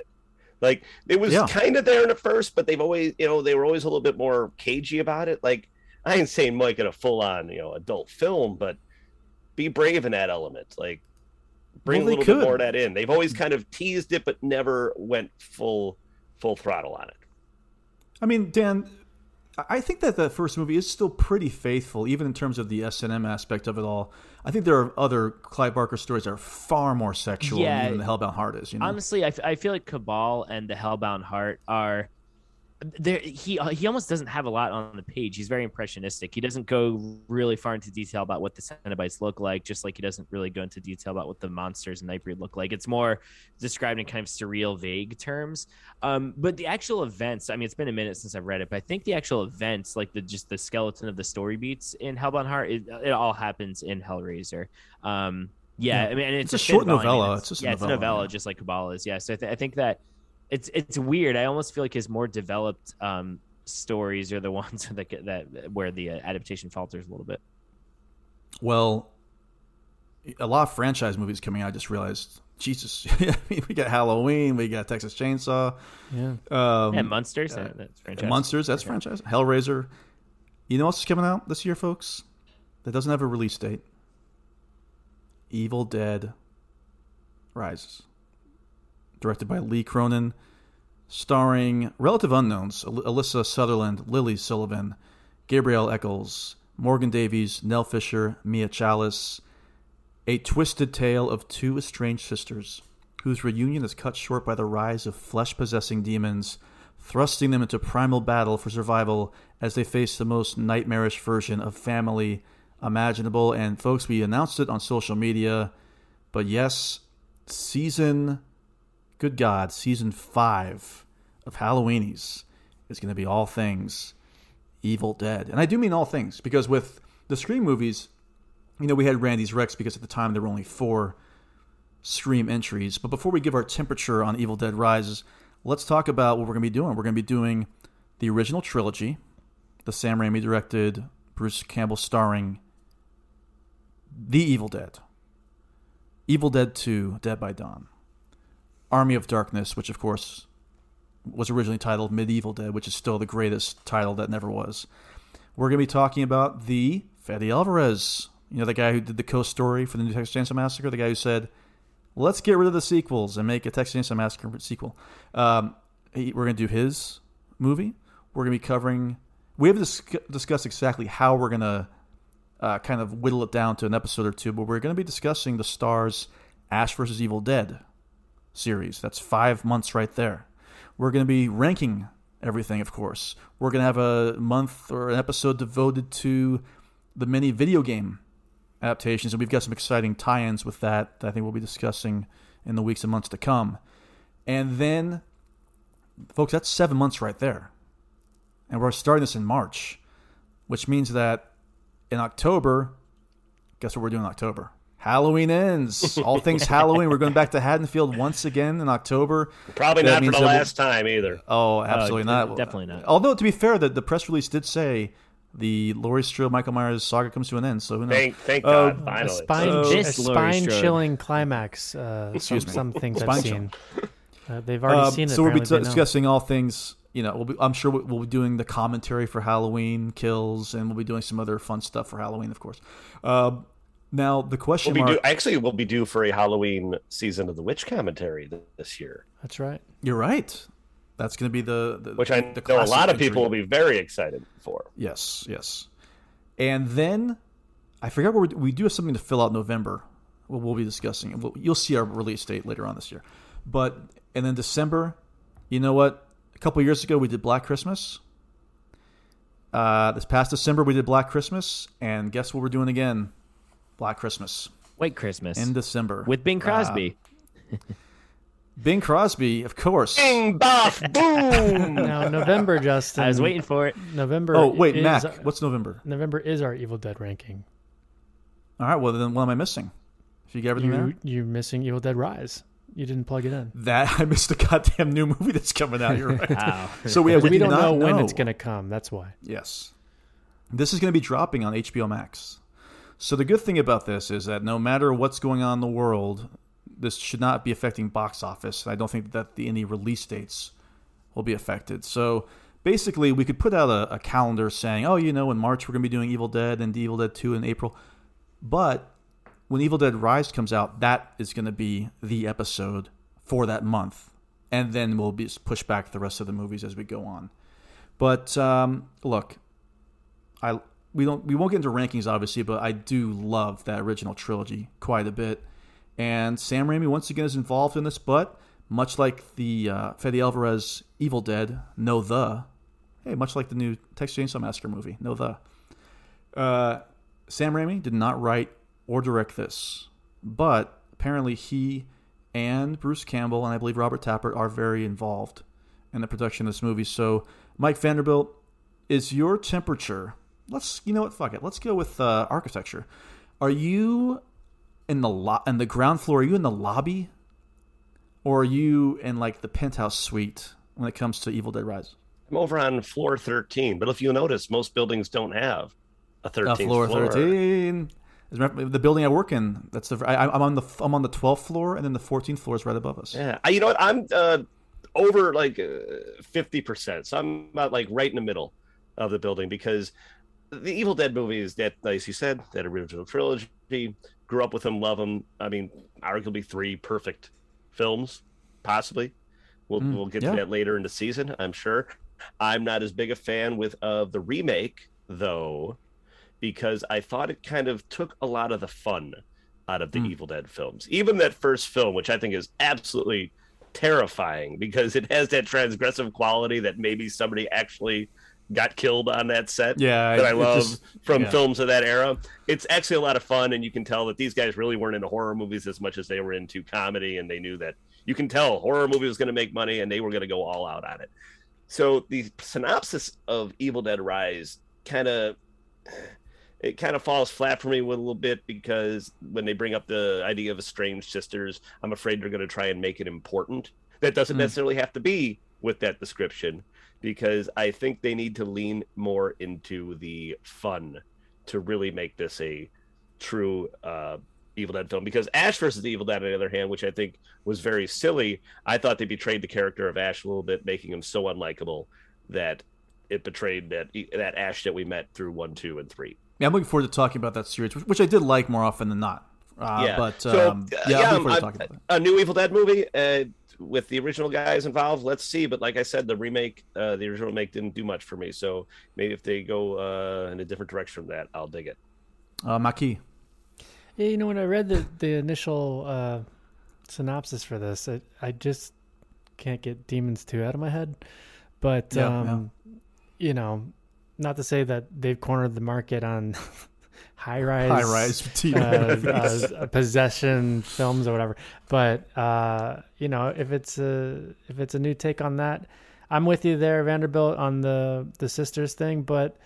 Like, it was Yeah. kind of there in the first, but they've always, you know, they were always a little bit more cagey about it. Like, I ain't saying Mike in a full on, you know, adult film, but be brave in that element. Like, bring Well, a little bit more of that in. They've always kind of teased it, but never went full full throttle on it. I mean, Dan, I- I think that the first movie is still pretty faithful, even in terms of the S and M aspect of it all. I think there are other Clive Barker stories that are far more sexual Yeah. than the Hellbound Heart is. You know, Honestly, I, f- I feel like Cabal and the Hellbound Heart are there. He uh, he almost doesn't have a lot on the page. He's very impressionistic. He doesn't go really far into detail about what the Cenobites look like, just like he doesn't really go into detail about what the monsters and Nightbreed look like. It's more described in kind of surreal, vague terms. Um, but the actual events, I mean, it's been a minute since I've read it, but I think the actual events, like the just the skeleton of the story beats in Hellbound Heart, it, it all happens in Hellraiser. Um, yeah, Yeah. I mean, it's, It's a short novella. It's, It's just a yeah, it's a novella, novella, yeah. just like Cabal is. Yeah, so I, th- I think that it's it's weird. I almost feel like his more developed um, stories are the ones that that where the uh, adaptation falters a little bit. well, a lot of franchise movies coming out. I just realized, Jesus, we got Halloween, we got Texas Chainsaw, Yeah. um, and Munsters, uh, that's franchise. Munsters, that's franchise. Hellraiser. You know what's coming out this year, folks? That doesn't have a release date. Evil Dead Rises. Directed by Lee Cronin, starring relative unknowns Al- Alyssa Sutherland, Lily Sullivan, Gabrielle Echols, Morgan Davies, Nell Fisher, Mia Challis. A twisted tale of two estranged sisters whose reunion is cut short by the rise of flesh possessing demons, thrusting them into primal battle for survival as they face the most nightmarish version of family imaginable. And folks, we announced it on social media, but yes, season, good God, season five of Halloweenies is going to be all things Evil Dead. And I do mean all things because with the Scream movies, you know, we had Randy's Rex because at the time there were only four Scream entries. But before we give our temperature on Evil Dead Rises, let's talk about what we're going to be doing. We're going to be doing the original trilogy, the Sam Raimi directed, Bruce Campbell starring The Evil Dead, Evil Dead 2, Dead by Dawn, Army of Darkness, which of course was originally titled Medieval Dead, which is still the greatest title that never was. We're going to be talking about the Fede Alvarez, you know, the guy who did the co story for the new Texas Chainsaw Massacre, the guy who said, let's get rid of the sequels and make a Texas Chainsaw Massacre sequel. Um, we're going to do his movie. We're going to be covering, we haven't dis- discussed exactly how we're going to uh, kind of whittle it down to an episode or two, but we're going to be discussing the Starz Ash versus Evil Dead series. That's five months right there. We're going to be ranking everything, of course. We're going to have a month or an episode devoted to the many video game adaptations, and we've got some exciting tie ins with that that I think we'll be discussing in the weeks and months to come. And then, folks, that's seven months right there. And we're starting this in March, which means that in October, guess what we're doing in October? Halloween ends. All things Halloween. We're going back to Haddonfield once again in October. Probably That not for the that we'll- last time either. Oh, absolutely Uh, not. definitely not. Although to be fair, the, the press release did say the Laurie Strode Michael Myers saga comes to an end. So who knows? Thank- thank Uh, God, A spine, So- a This Laurie Strode. spine-chilling climax. Uh, some, Excuse me. some things Spine I've seen. Uh, they've already Um, seen it. So we'll be apparently discussing all things. You know, we'll be, I'm sure we'll be doing the commentary for Halloween kills, and we'll be doing some other fun stuff for Halloween, of course. Uh, now the question We'll be mark. due, actually, we'll be due for a Halloween season of the Witch commentary th- this year, That's right. You're right. That's going to be the, the which I the know a lot of entry. people will be very excited for. Yes, yes. And then I forgot where we, we do have something to fill out November. We'll, we'll be discussing it. We'll, you'll see our release date later on this year. But and then December, you know what? A couple years ago we did Black Christmas. Uh, this past December we did Black Christmas, and guess what we're doing again? Black Christmas White Christmas in December with Bing Crosby. Uh, Bing Crosby, of course. Bing, boff, boom. now November, Justin. I was waiting for it. November. Oh wait, is- Mac. What's November? November is our Evil Dead ranking. All right. Well, then what am I missing? If you get everything there, You you're missing Evil Dead Rise. You didn't plug it in. that I missed the goddamn new movie that's coming out. You're right. Wow. So we, we, we do don't not know when it's going to come. That's why. Yes. This is going to be dropping on HBO Max. So the good thing about this is that no matter what's going on in the world, this should not be affecting box office. I don't think that the, any release dates will be affected. So basically, we could put out a, a calendar saying, oh, you know, in March we're going to be doing Evil Dead and Evil Dead 2 in April. But when Evil Dead Rise comes out, that is going to be the episode for that month. And then we'll be push back the rest of the movies as we go on. But um, look, I we don't we won't get into rankings obviously, but I do love that original trilogy quite a bit. And Sam Raimi once again is involved in this, but much like the uh, Fede Alvarez Evil Dead, no the, hey, much like the new Texas Chainsaw Massacre movie, no the. Uh, Sam Raimi did not write or direct this, but apparently he and Bruce Campbell and I believe Robert Tapert are very involved in the production of this movie. So, Mike Vanderbilt, is your temperature? Let's you know what? Fuck it. Let's go with uh, architecture. Are you in the lo- in the ground floor? Are you in the lobby, or are you in like the penthouse suite when it comes to Evil Dead Rise? I'm over on floor 13, but if you notice, most buildings don't have a 13th Uh, floor thirteen. As a matter of- The building I work in, that's the I, I'm on the I'm on the 12th floor, and then the 14th floor is right above us. Yeah, I, you know what? I'm uh, over like fifty percent, so I'm about like right in the middle of the building because the Evil Dead movies, that as you said, that original trilogy, grew up with them, love them. I mean, arguably three perfect films, possibly. We'll Mm, we'll get yeah. to that later in the season, I'm sure. I'm not as big a fan with of the remake though, because I thought it kind of took a lot of the fun out of the Mm. Evil Dead films. Even that first film, which I think is absolutely terrifying because it has that transgressive quality that maybe somebody actually got killed on that set. Yeah, that I love just- from yeah. films of that era. It's actually a lot of fun, and you can tell that these guys really weren't into horror movies as much as they were into comedy, and they knew that you can tell horror movie was going to make money, and they were going to go all out on it. So the synopsis of Evil Dead Rise kind of it kind of falls flat for me with a little bit because when they bring up the idea of estranged sisters, I'm afraid they're going to try and make it important. That doesn't Mm. necessarily have to be with that description because I think they need to lean more into the fun to really make this a true uh, Evil Dead film. Because Ash versus the Evil Dead, on the other hand, which I think was very silly, I thought they betrayed the character of Ash a little bit, making him so unlikable that it betrayed that that Ash that we met through one, two, and three. Yeah, I'm looking forward to talking about that series, which, which I did like more often than not. Uh, yeah, but So, um, uh, yeah, I'm looking I'm- forward to I'm- talking about that. a new Evil Dead movie uh, with the original guys involved. Let's see, but like I said, the remake, uh, the original remake didn't do much for me. So maybe if they go uh, in a different direction from that, I'll dig it. Uh, Maki. Yeah, you know when I read the the initial uh, synopsis for this, I, I just can't get Demons Two out of my head. But Yeah, um, you know, not to say that they've cornered the market on high rise, High-rise uh, uh, possession films or whatever. But uh, you know, if it's a if it's a new take on that, I'm with you there, Vanderbilt, on the the sisters thing. But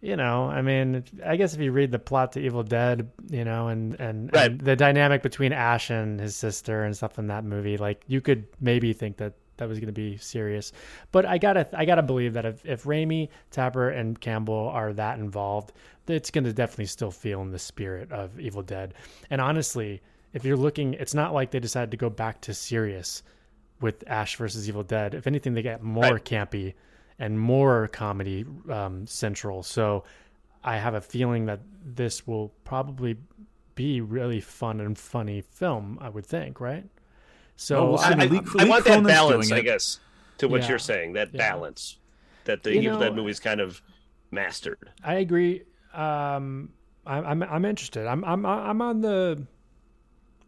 you know, I mean, I guess if you read the plot to Evil Dead, you know, and and, Right. and the dynamic between Ash and his sister and stuff in that movie, like you could maybe think that that was going to be serious. But I gotta I gotta believe that if if Raimi, Tapert, and Campbell are that involved, it's going to definitely still feel in the spirit of Evil Dead. And honestly, if you're looking, it's not like they decided to go back to serious with Ash versus Evil Dead. If anything, they get more Right. campy and more comedy um, central. So I have a feeling that this will probably be really fun and funny film. I would think, right? So Well, we'll see. I, I- Lee- I Lee want that balance, I guess, to what Yeah. you're saying. That Yeah. balance that the You Evil Dead movies kind of mastered. I agree. Um, I'm, I'm I'm interested. I'm I'm I'm on the.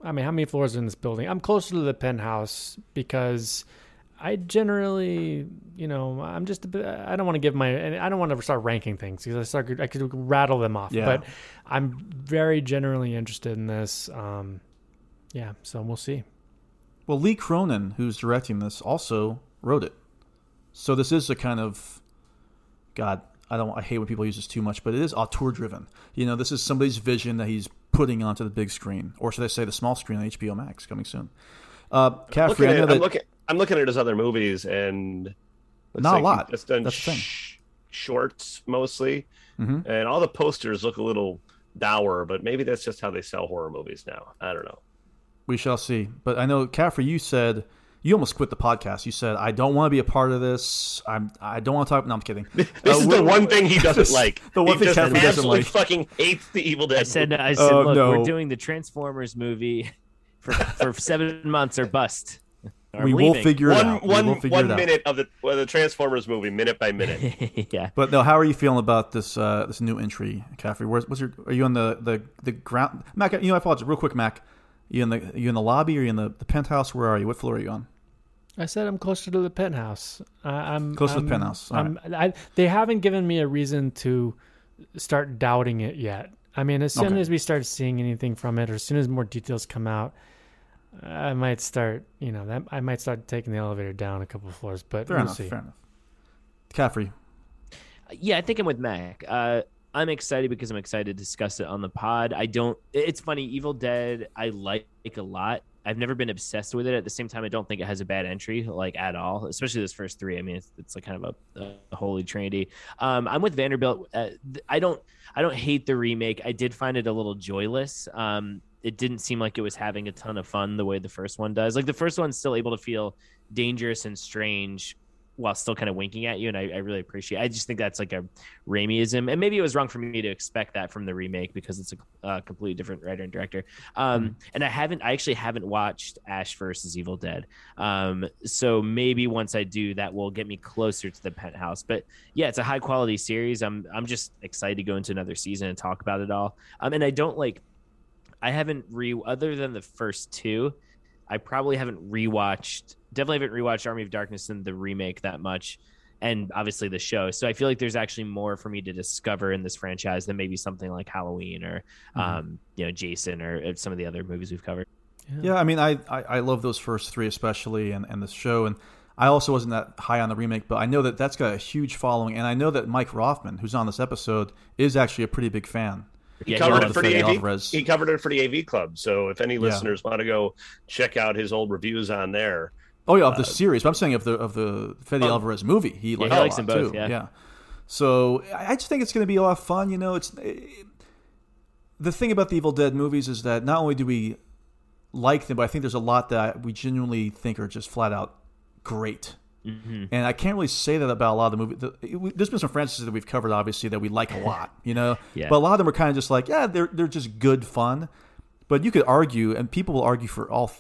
I mean, how many floors are in this building? I'm closer to the penthouse because I generally, you know, I'm just a bit. I don't want to give my. I don't want to start ranking things because I start. I could rattle them off. Yeah. But I'm very generally interested in this. Um, yeah. So we'll see. Well, Lee Cronin, who's directing this, also wrote it. So this is a kind of, God, I don't, I hate when people use this too much, but it is auteur driven. You know, this is somebody's vision that he's putting onto the big screen, or should I say, the small screen on HBO Max coming soon. Uh, I'm Caffrey, looking, I know at, I'm, looking, I'm looking at his other movies and Not a lot. Just done That's sh- shorts mostly, Mhm. and all the posters look a little dour. But maybe that's just how they sell horror movies now. I don't know. we shall see. But I know, Caffrey, you said you almost quit the podcast. You said, "I don't want to be a part of this. I'm, I don't want to talk." No, I'm kidding. This Uh, is the one thing he doesn't like. The one he thing just Caffrey doesn't like. fucking hates the Evil Dead. I said, I said, Oh, look, no. we're doing the Transformers movie for for seven months or bust. Or We will leaving. figure it one out. We one will figure one it out. minute of the well, the Transformers movie, minute by minute. yeah. But no, how are you feeling about this uh, this new entry, Caffrey? Where's what's your? Are you on the the the ground? Mac, you know, I apologize. Real quick, Mac. You in the you in the lobby or you in the, the penthouse? Where are you? What floor are you on? I said I'm closer to the penthouse. I, I'm Closer to the I'm- penthouse. All I'm, I, they haven't given me a reason to start doubting it yet. I mean, as soon Okay. as we start seeing anything from it, or as soon as more details come out, I might start. You know, that I might start taking the elevator down a couple of floors. But Fair we'll enough. see. Fair enough. Caffrey. Yeah, I think I'm with Mac. Uh, I'm excited because I'm excited to discuss it on the pod. I don't. It's funny. Evil Dead, I like a lot. I've never been obsessed with it. At the same time, I don't think it has a bad entry, like at all. Especially this first three. I mean, it's, it's like kind of a, a holy trinity. Um, I'm with Vanderbilt. Uh, I don't. I don't hate the remake. I did find it a little joyless. Um, it didn't seem like it was having a ton of fun the way the first one does. Like the first one's still able to feel dangerous and strange while still kind of winking at you, and I, I really appreciate. I just think that's like a Raimiism, and maybe it was wrong for me to expect that from the remake because it's a uh, completely different writer and director. Um, And I haven't, I actually haven't watched Ash versus Evil Dead, um, so maybe once I do, that will get me closer to the penthouse. But yeah, it's a high quality series. I'm, I'm just excited to go into another season and talk about it all. Um, and I don't like, I haven't re other than the first two. I probably haven't rewatched, definitely haven't rewatched Army of Darkness and the remake that much, and obviously the show. So I feel like there's actually more for me to discover in this franchise than maybe something like Halloween or, Mhm. um, you know, Jason or uh, some of the other movies we've covered. Yeah, I mean, I, I, I love those first three especially, and, and the show. And I also wasn't that high on the remake, but I know that that's got a huge following, and I know that Mike Rothman, who's on this episode, is actually a pretty big fan. He Yeah, covered it for the AV. Alvarez. He covered it for the AV Club. So if any listeners want to go check out his old reviews on there, Oh yeah, of the uh, series. But I'm saying of the of the Fede Oh. Alvarez movie. He, Yeah, likes he likes them both, too. yeah. yeah. So I I just think it's going to be a lot of fun. You know, it's eh, the thing about the Evil Dead movies is that not only do we like them, but I think there's a lot that we genuinely think are just flat out great. Mm-hmm. And I can't really say that about a lot of the movies. The, it- there's been some franchises that we've covered, obviously, that we like a lot, you know. Yeah. But a lot of them are kind of just like, yeah, they're they're just good fun. But you could argue, and people will argue for all.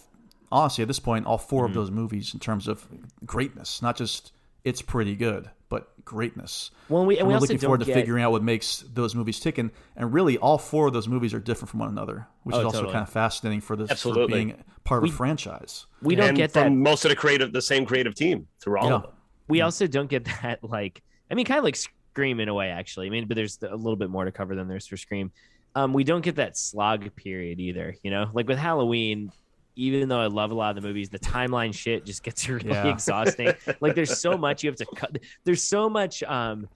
Honestly, at this point, all 4 of Mm-hmm. those movies in terms of greatness, not just it's pretty good, but greatness. Well, we- and And we we're also looking forward to don't get- figuring out what makes those movies tick. And, and really, all four of those movies are different from one another, which Oh, is also totally. kind of fascinating for this for Absolutely. being part of a franchise. We don't and get from that. most of the creative, the same creative team through all Yeah. of them. we also don't get that like i mean kind of like scream in a way actually i mean but there's a little bit more to cover than there's for scream um we don't get that slog period either you know like with halloween even though i love a lot of the movies the timeline shit just gets really Yeah. exhausting like there's so much you have to cut there's so much um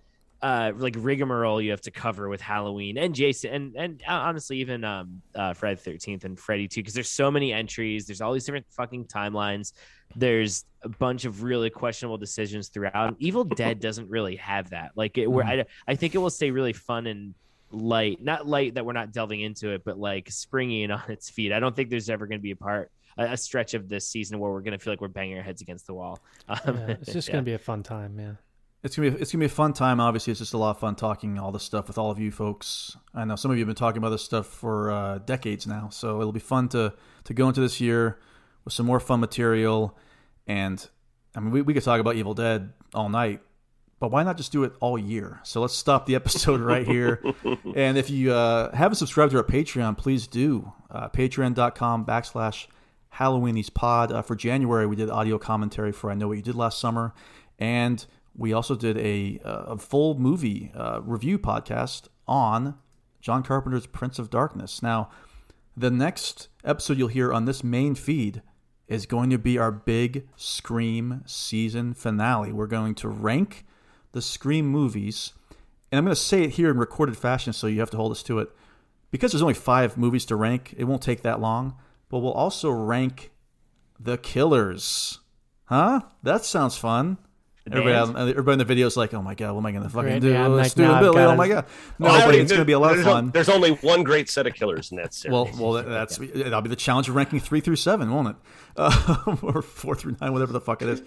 uh like rigmarole you have to cover with halloween and jason and and uh, honestly even um uh friday the 13th and freddy too because there's so many entries there's all these different fucking timelines there's a bunch of really questionable decisions throughout. Evil Dead doesn't really have that. Like it, where I, I think it will stay really fun and light. Not light that we're not delving into it, but like springy and on its feet. I don't think there's ever going to be a part, a, a stretch of this season where we're going to feel like we're banging our heads against the wall. Um, Yeah, it's just gonna be a fun time, yeah. It's gonna be it's gonna be a fun time. Obviously, it's just a lot of fun talking all this stuff with all of you folks. I know some of you have been talking about this stuff for uh, decades now, so it'll be fun to to go into this year with some more fun material. And I mean, we, we could talk about Evil Dead all night, but why not just do it all year? So let's stop the episode right here. and if you uh, haven't subscribed to our Patreon, please do. Uh, Patreon.com backslash Halloweenies pod. Uh, for January, we did audio commentary for I Know What You Did Last Summer. And we also did a, a full movie uh, review podcast on John Carpenter's Prince of Darkness. Now, the next episode you'll hear on this main feed is going to be our big Scream season finale. We're going to rank the Scream movies, and I'm going to say it here in recorded fashion, so you have to hold us to it. Because there's only five movies to rank, it won't take that long, but we'll also rank the killers. Huh? That sounds fun. Everybody, out, everybody in the video is like, "Oh my god, what am I going to fucking Great, do? yeah, I'm like, Stu and no, Billy, got oh my god!" No, Well, I but it's going to be a lot of fun. o- There's only one great set of killers in that series. Well, well, that- that's that'll be the challenge of ranking three through seven, won't it? Uh, or four through nine, whatever the fuck it is.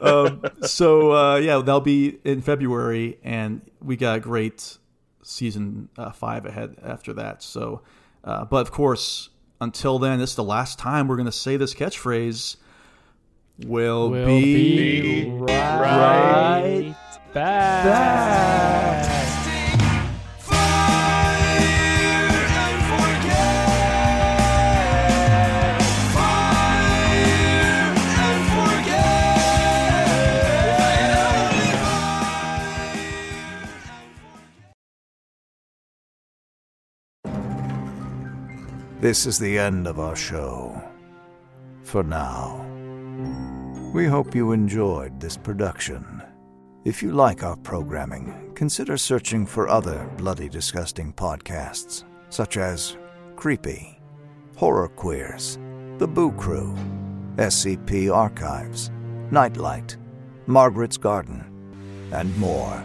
Um, so uh, yeah, that'll be in February, and we got a great season uh, five ahead after that. So, uh, but of course, until then, this is the last time we're going to say this catchphrase. Will, We'll be, be right, back. This is the end of our show. For now. We hope you enjoyed this production. If you like our programming, consider searching for other bloody disgusting podcasts, such as Creepy, Horror Queers, The Boo Crew, SCP Archives, Nightlight, Margaret's Garden, and more.